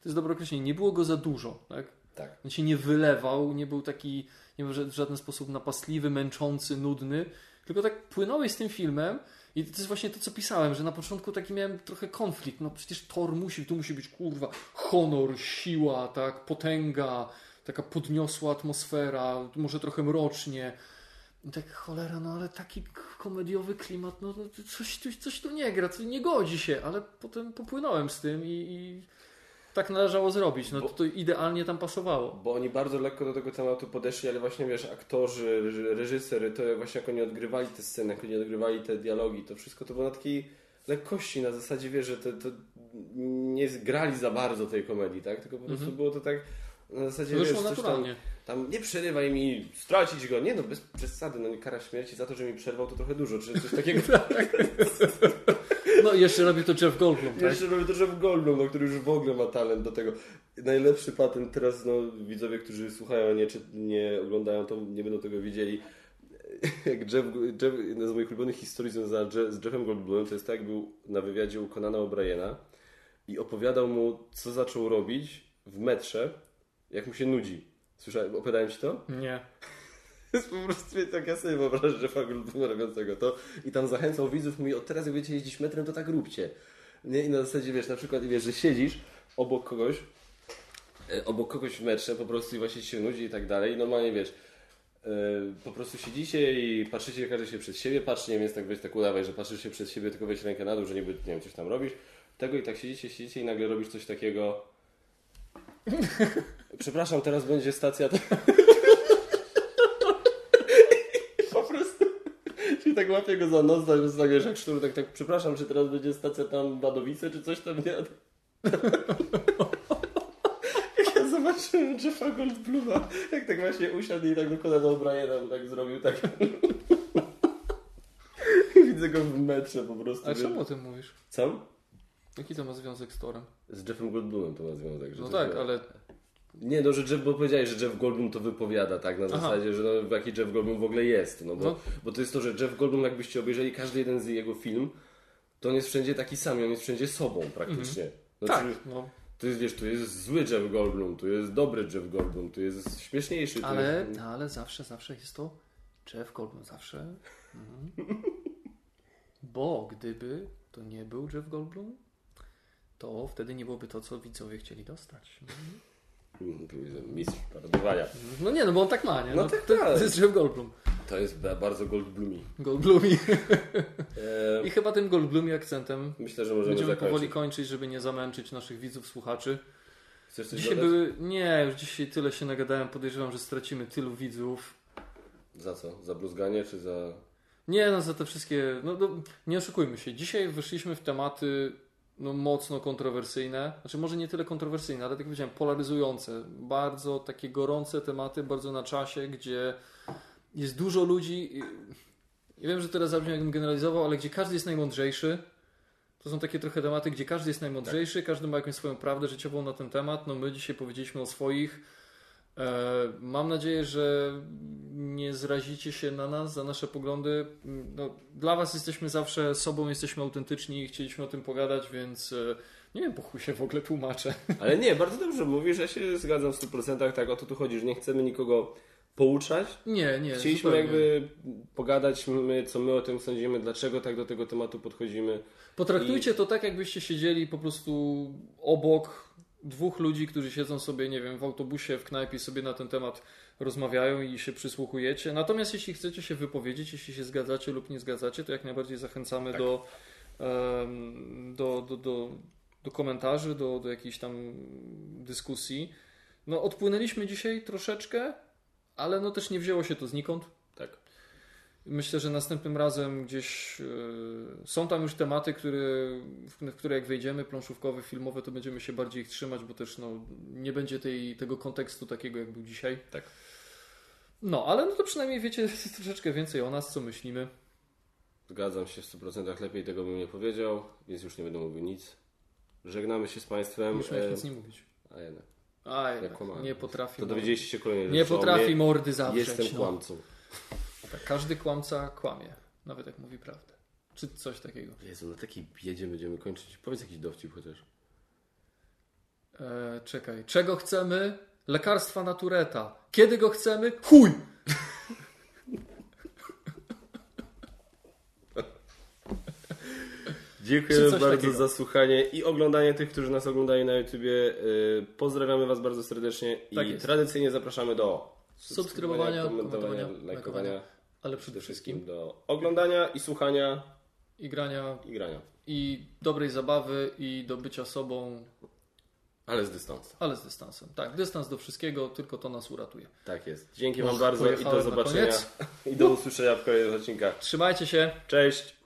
to jest dobre określenie, nie było go za dużo, tak? Tak. On się nie wylewał, nie był taki nie był w żaden sposób napastliwy, męczący, nudny, tylko tak płynąłeś z tym filmem i to jest właśnie to, co pisałem, że na początku taki miałem trochę konflikt. No przecież Thor musi, tu musi być kurwa honor, siła, tak, potęga, taka podniosła atmosfera, może trochę mrocznie. I tak cholera, no ale taki komediowy klimat, no no, coś, tu- coś tu nie gra, coś nie godzi się, ale potem popłynąłem z tym i, i tak należało zrobić. No Bo- to, to idealnie tam pasowało. Bo oni bardzo lekko do tego tematu podeszli, ale właśnie wiesz, aktorzy, reży- reżyser, to właśnie jak oni odgrywali te sceny, jak oni odgrywali te dialogi, to wszystko to było na takiej lekkości, na zasadzie wiesz, że to, to nie zgrali za bardzo tej komedii, tak? Tylko po prostu było to tak na zasadzie Wyszło wiesz, coś tam, naturalnie. tam nie przerywaj mi, stracić go, nie no, bez przesady, no kara śmierci za to, że mi przerwał to trochę dużo, czy coś takiego. No i jeszcze robi to Jeff Goldblum, tak? Jeszcze robię to, w Goldblum, no, który już w ogóle ma talent do tego. Najlepszy patent teraz, no widzowie, którzy słuchają, a nie, czy nie oglądają, to nie będą tego widzieli. Jak Jeff, Jeff, jedna z moich ulubionych historii związana z Jeffem Goldblumem, to jest tak, jak był na wywiadzie u Conana O'Briena i opowiadał mu, co zaczął robić w metrze, jak mu się nudzi. Słyszałem, opowiadałem Ci to? Nie. Jest po prostu tak, ja sobie wyobrażam Jeffa Goldbluma robiącego to i tam zachęcał widzów, mówi, od teraz jak będziecie jeździć metrem, to tak róbcie. Nie? I na zasadzie, wiesz, na przykład, wiesz, że siedzisz obok kogoś, e, obok kogoś w metrze po prostu i właśnie się nudzi i tak dalej normalnie, wiesz, e, po prostu siedzicie i patrzycie, każdy się przed siebie patrzy, nie wiem, więc tak weź tak udawaj, że patrzysz się przed siebie, tylko weź rękę na dół, że niby, nie wiem, coś tam robisz. Tego i tak siedzicie, siedzicie i nagle robisz coś takiego... Przepraszam, teraz będzie stacja... po prostu... Czyli tak łapię go za nos, tak, wiesz, jak sztur, tak, tak, przepraszam, czy teraz będzie stacja tam Badowice, czy coś tam, nie? jak ja zobaczyłem Jeffa Goldbluma, jak tak właśnie usiadł i tak do O'Briena, tak zrobił, tak... Widzę go w metrze po prostu. Wiesz. czemu o tym mówisz? Co? Jaki to ma związek z Torem? Z Jeffem Goldblumem to ma związek. Że No tak, ale Nie, no, że Jeff, bo powiedziałeś, że Jeff Goldblum to wypowiada, tak, na Aha. zasadzie, że no, jaki Jeff Goldblum w ogóle jest, no bo, No. bo to jest to, że Jeff Goldblum, jakbyście obejrzeli każdy jeden z jego film, to on jest wszędzie taki sam on jest wszędzie sobą praktycznie. Znaczy, tak, no. To jest, wiesz, tu jest zły Jeff Goldblum, tu jest dobry Jeff Goldblum, tu jest śmieszniejszy. Ale, jest... ale zawsze, zawsze jest to Jeff Goldblum, zawsze. Mhm. Bo gdyby to nie był Jeff Goldblum, to wtedy nie byłoby to, co widzowie chcieli dostać. Jest mistrz parodowania. No nie, no bo on tak ma, nie? No tak, to, tak. to jest Jeff Goldblum. To jest ba- bardzo Goldblumi. Goldblumi. E, I chyba tym Goldblumi akcentem myślę, że możemy będziemy zakończyć. powoli kończyć, żeby nie zamęczyć naszych widzów, słuchaczy. Chcesz coś Dzisiaj dodać? były... Nie, już dzisiaj tyle się nagadałem, podejrzewam, że stracimy tylu widzów. Za co? Za bluzganie czy za... Nie, no za te wszystkie. No, no, nie oszukujmy się. Dzisiaj wyszliśmy w tematy no, mocno kontrowersyjne. Znaczy, może nie tyle kontrowersyjne, ale tak jak powiedziałem, polaryzujące. Bardzo takie gorące tematy, bardzo na czasie, gdzie jest dużo ludzi. Ja wiem, że teraz zabrzmi, jakbym generalizował, ale gdzie każdy jest najmądrzejszy. To są takie trochę tematy, gdzie każdy jest najmądrzejszy, każdy ma jakąś swoją prawdę życiową na ten temat. No my dzisiaj powiedzieliśmy o swoich. E, Mam nadzieję, że nie zrazicie się na nas, za nasze poglądy. No, dla Was jesteśmy zawsze sobą, jesteśmy autentyczni i chcieliśmy o tym pogadać, więc e, nie wiem, po chuj się w ogóle tłumaczę. Ale nie, bardzo dobrze mówisz, ja się zgadzam w 100%, tak o to tu chodzi, że nie chcemy nikogo pouczać. Nie, nie. Chcieliśmy zupełnie. jakby pogadać, my, co my o tym sądzimy, dlaczego tak do tego tematu podchodzimy. Potraktujcie to tak, jakbyście siedzieli po prostu obok dwóch ludzi, którzy siedzą sobie, nie wiem, w autobusie, w knajpie sobie na ten temat rozmawiają i się przysłuchujecie. Natomiast jeśli chcecie się wypowiedzieć, jeśli się zgadzacie lub nie zgadzacie, to jak najbardziej zachęcamy Tak. do, do, do, do do komentarzy, do, do jakiejś tam dyskusji. No, odpłynęliśmy dzisiaj troszeczkę, ale no też nie wzięło się to znikąd. Myślę, że następnym razem gdzieś yy, są tam już tematy, które, w, które jak wejdziemy, planszówkowe, filmowe, to będziemy się bardziej ich trzymać, bo też no, nie będzie tej, tego kontekstu takiego, jak był dzisiaj. Tak. No, ale no to przynajmniej wiecie troszeczkę więcej o nas, co myślimy. Zgadzam się w 100%, lepiej tego bym nie powiedział, więc już nie będę mówił nic. Żegnamy się z Państwem. Miałeś e, nic nie mówić. A jednak. A, jednak nie potrafi. To dowiedzieliście się kolejnej Nie potrafi mordy zawrzeć. Jestem no. kłamcą. Tak, każdy kłamca kłamie, nawet jak mówi prawdę. Czy coś takiego. Jezu, na takiej biedzie będziemy kończyć. Powiedz jakiś dowcip chociaż. E, czekaj, czego chcemy? Lekarstwa na Tureta. Kiedy go chcemy? Chuj! Coś bardzo takiego. za słuchanie i oglądanie tych, którzy nas oglądają na YouTubie. Yy, Pozdrawiamy Was bardzo serdecznie Tak i jest. tradycyjnie zapraszamy do Subskrybowania, komentowania, komentowania, lajkowania, Ale przede wszystkim do oglądania i słuchania i grania, i grania. i dobrej zabawy, i do bycia sobą, Ale z dystansu. ale z dystansem. Tak, dystans do wszystkiego, tylko to nas uratuje. Tak jest. Dzięki Wam bardzo i do zobaczenia. I do usłyszenia w kolejnych odcinkach. Trzymajcie się. Cześć!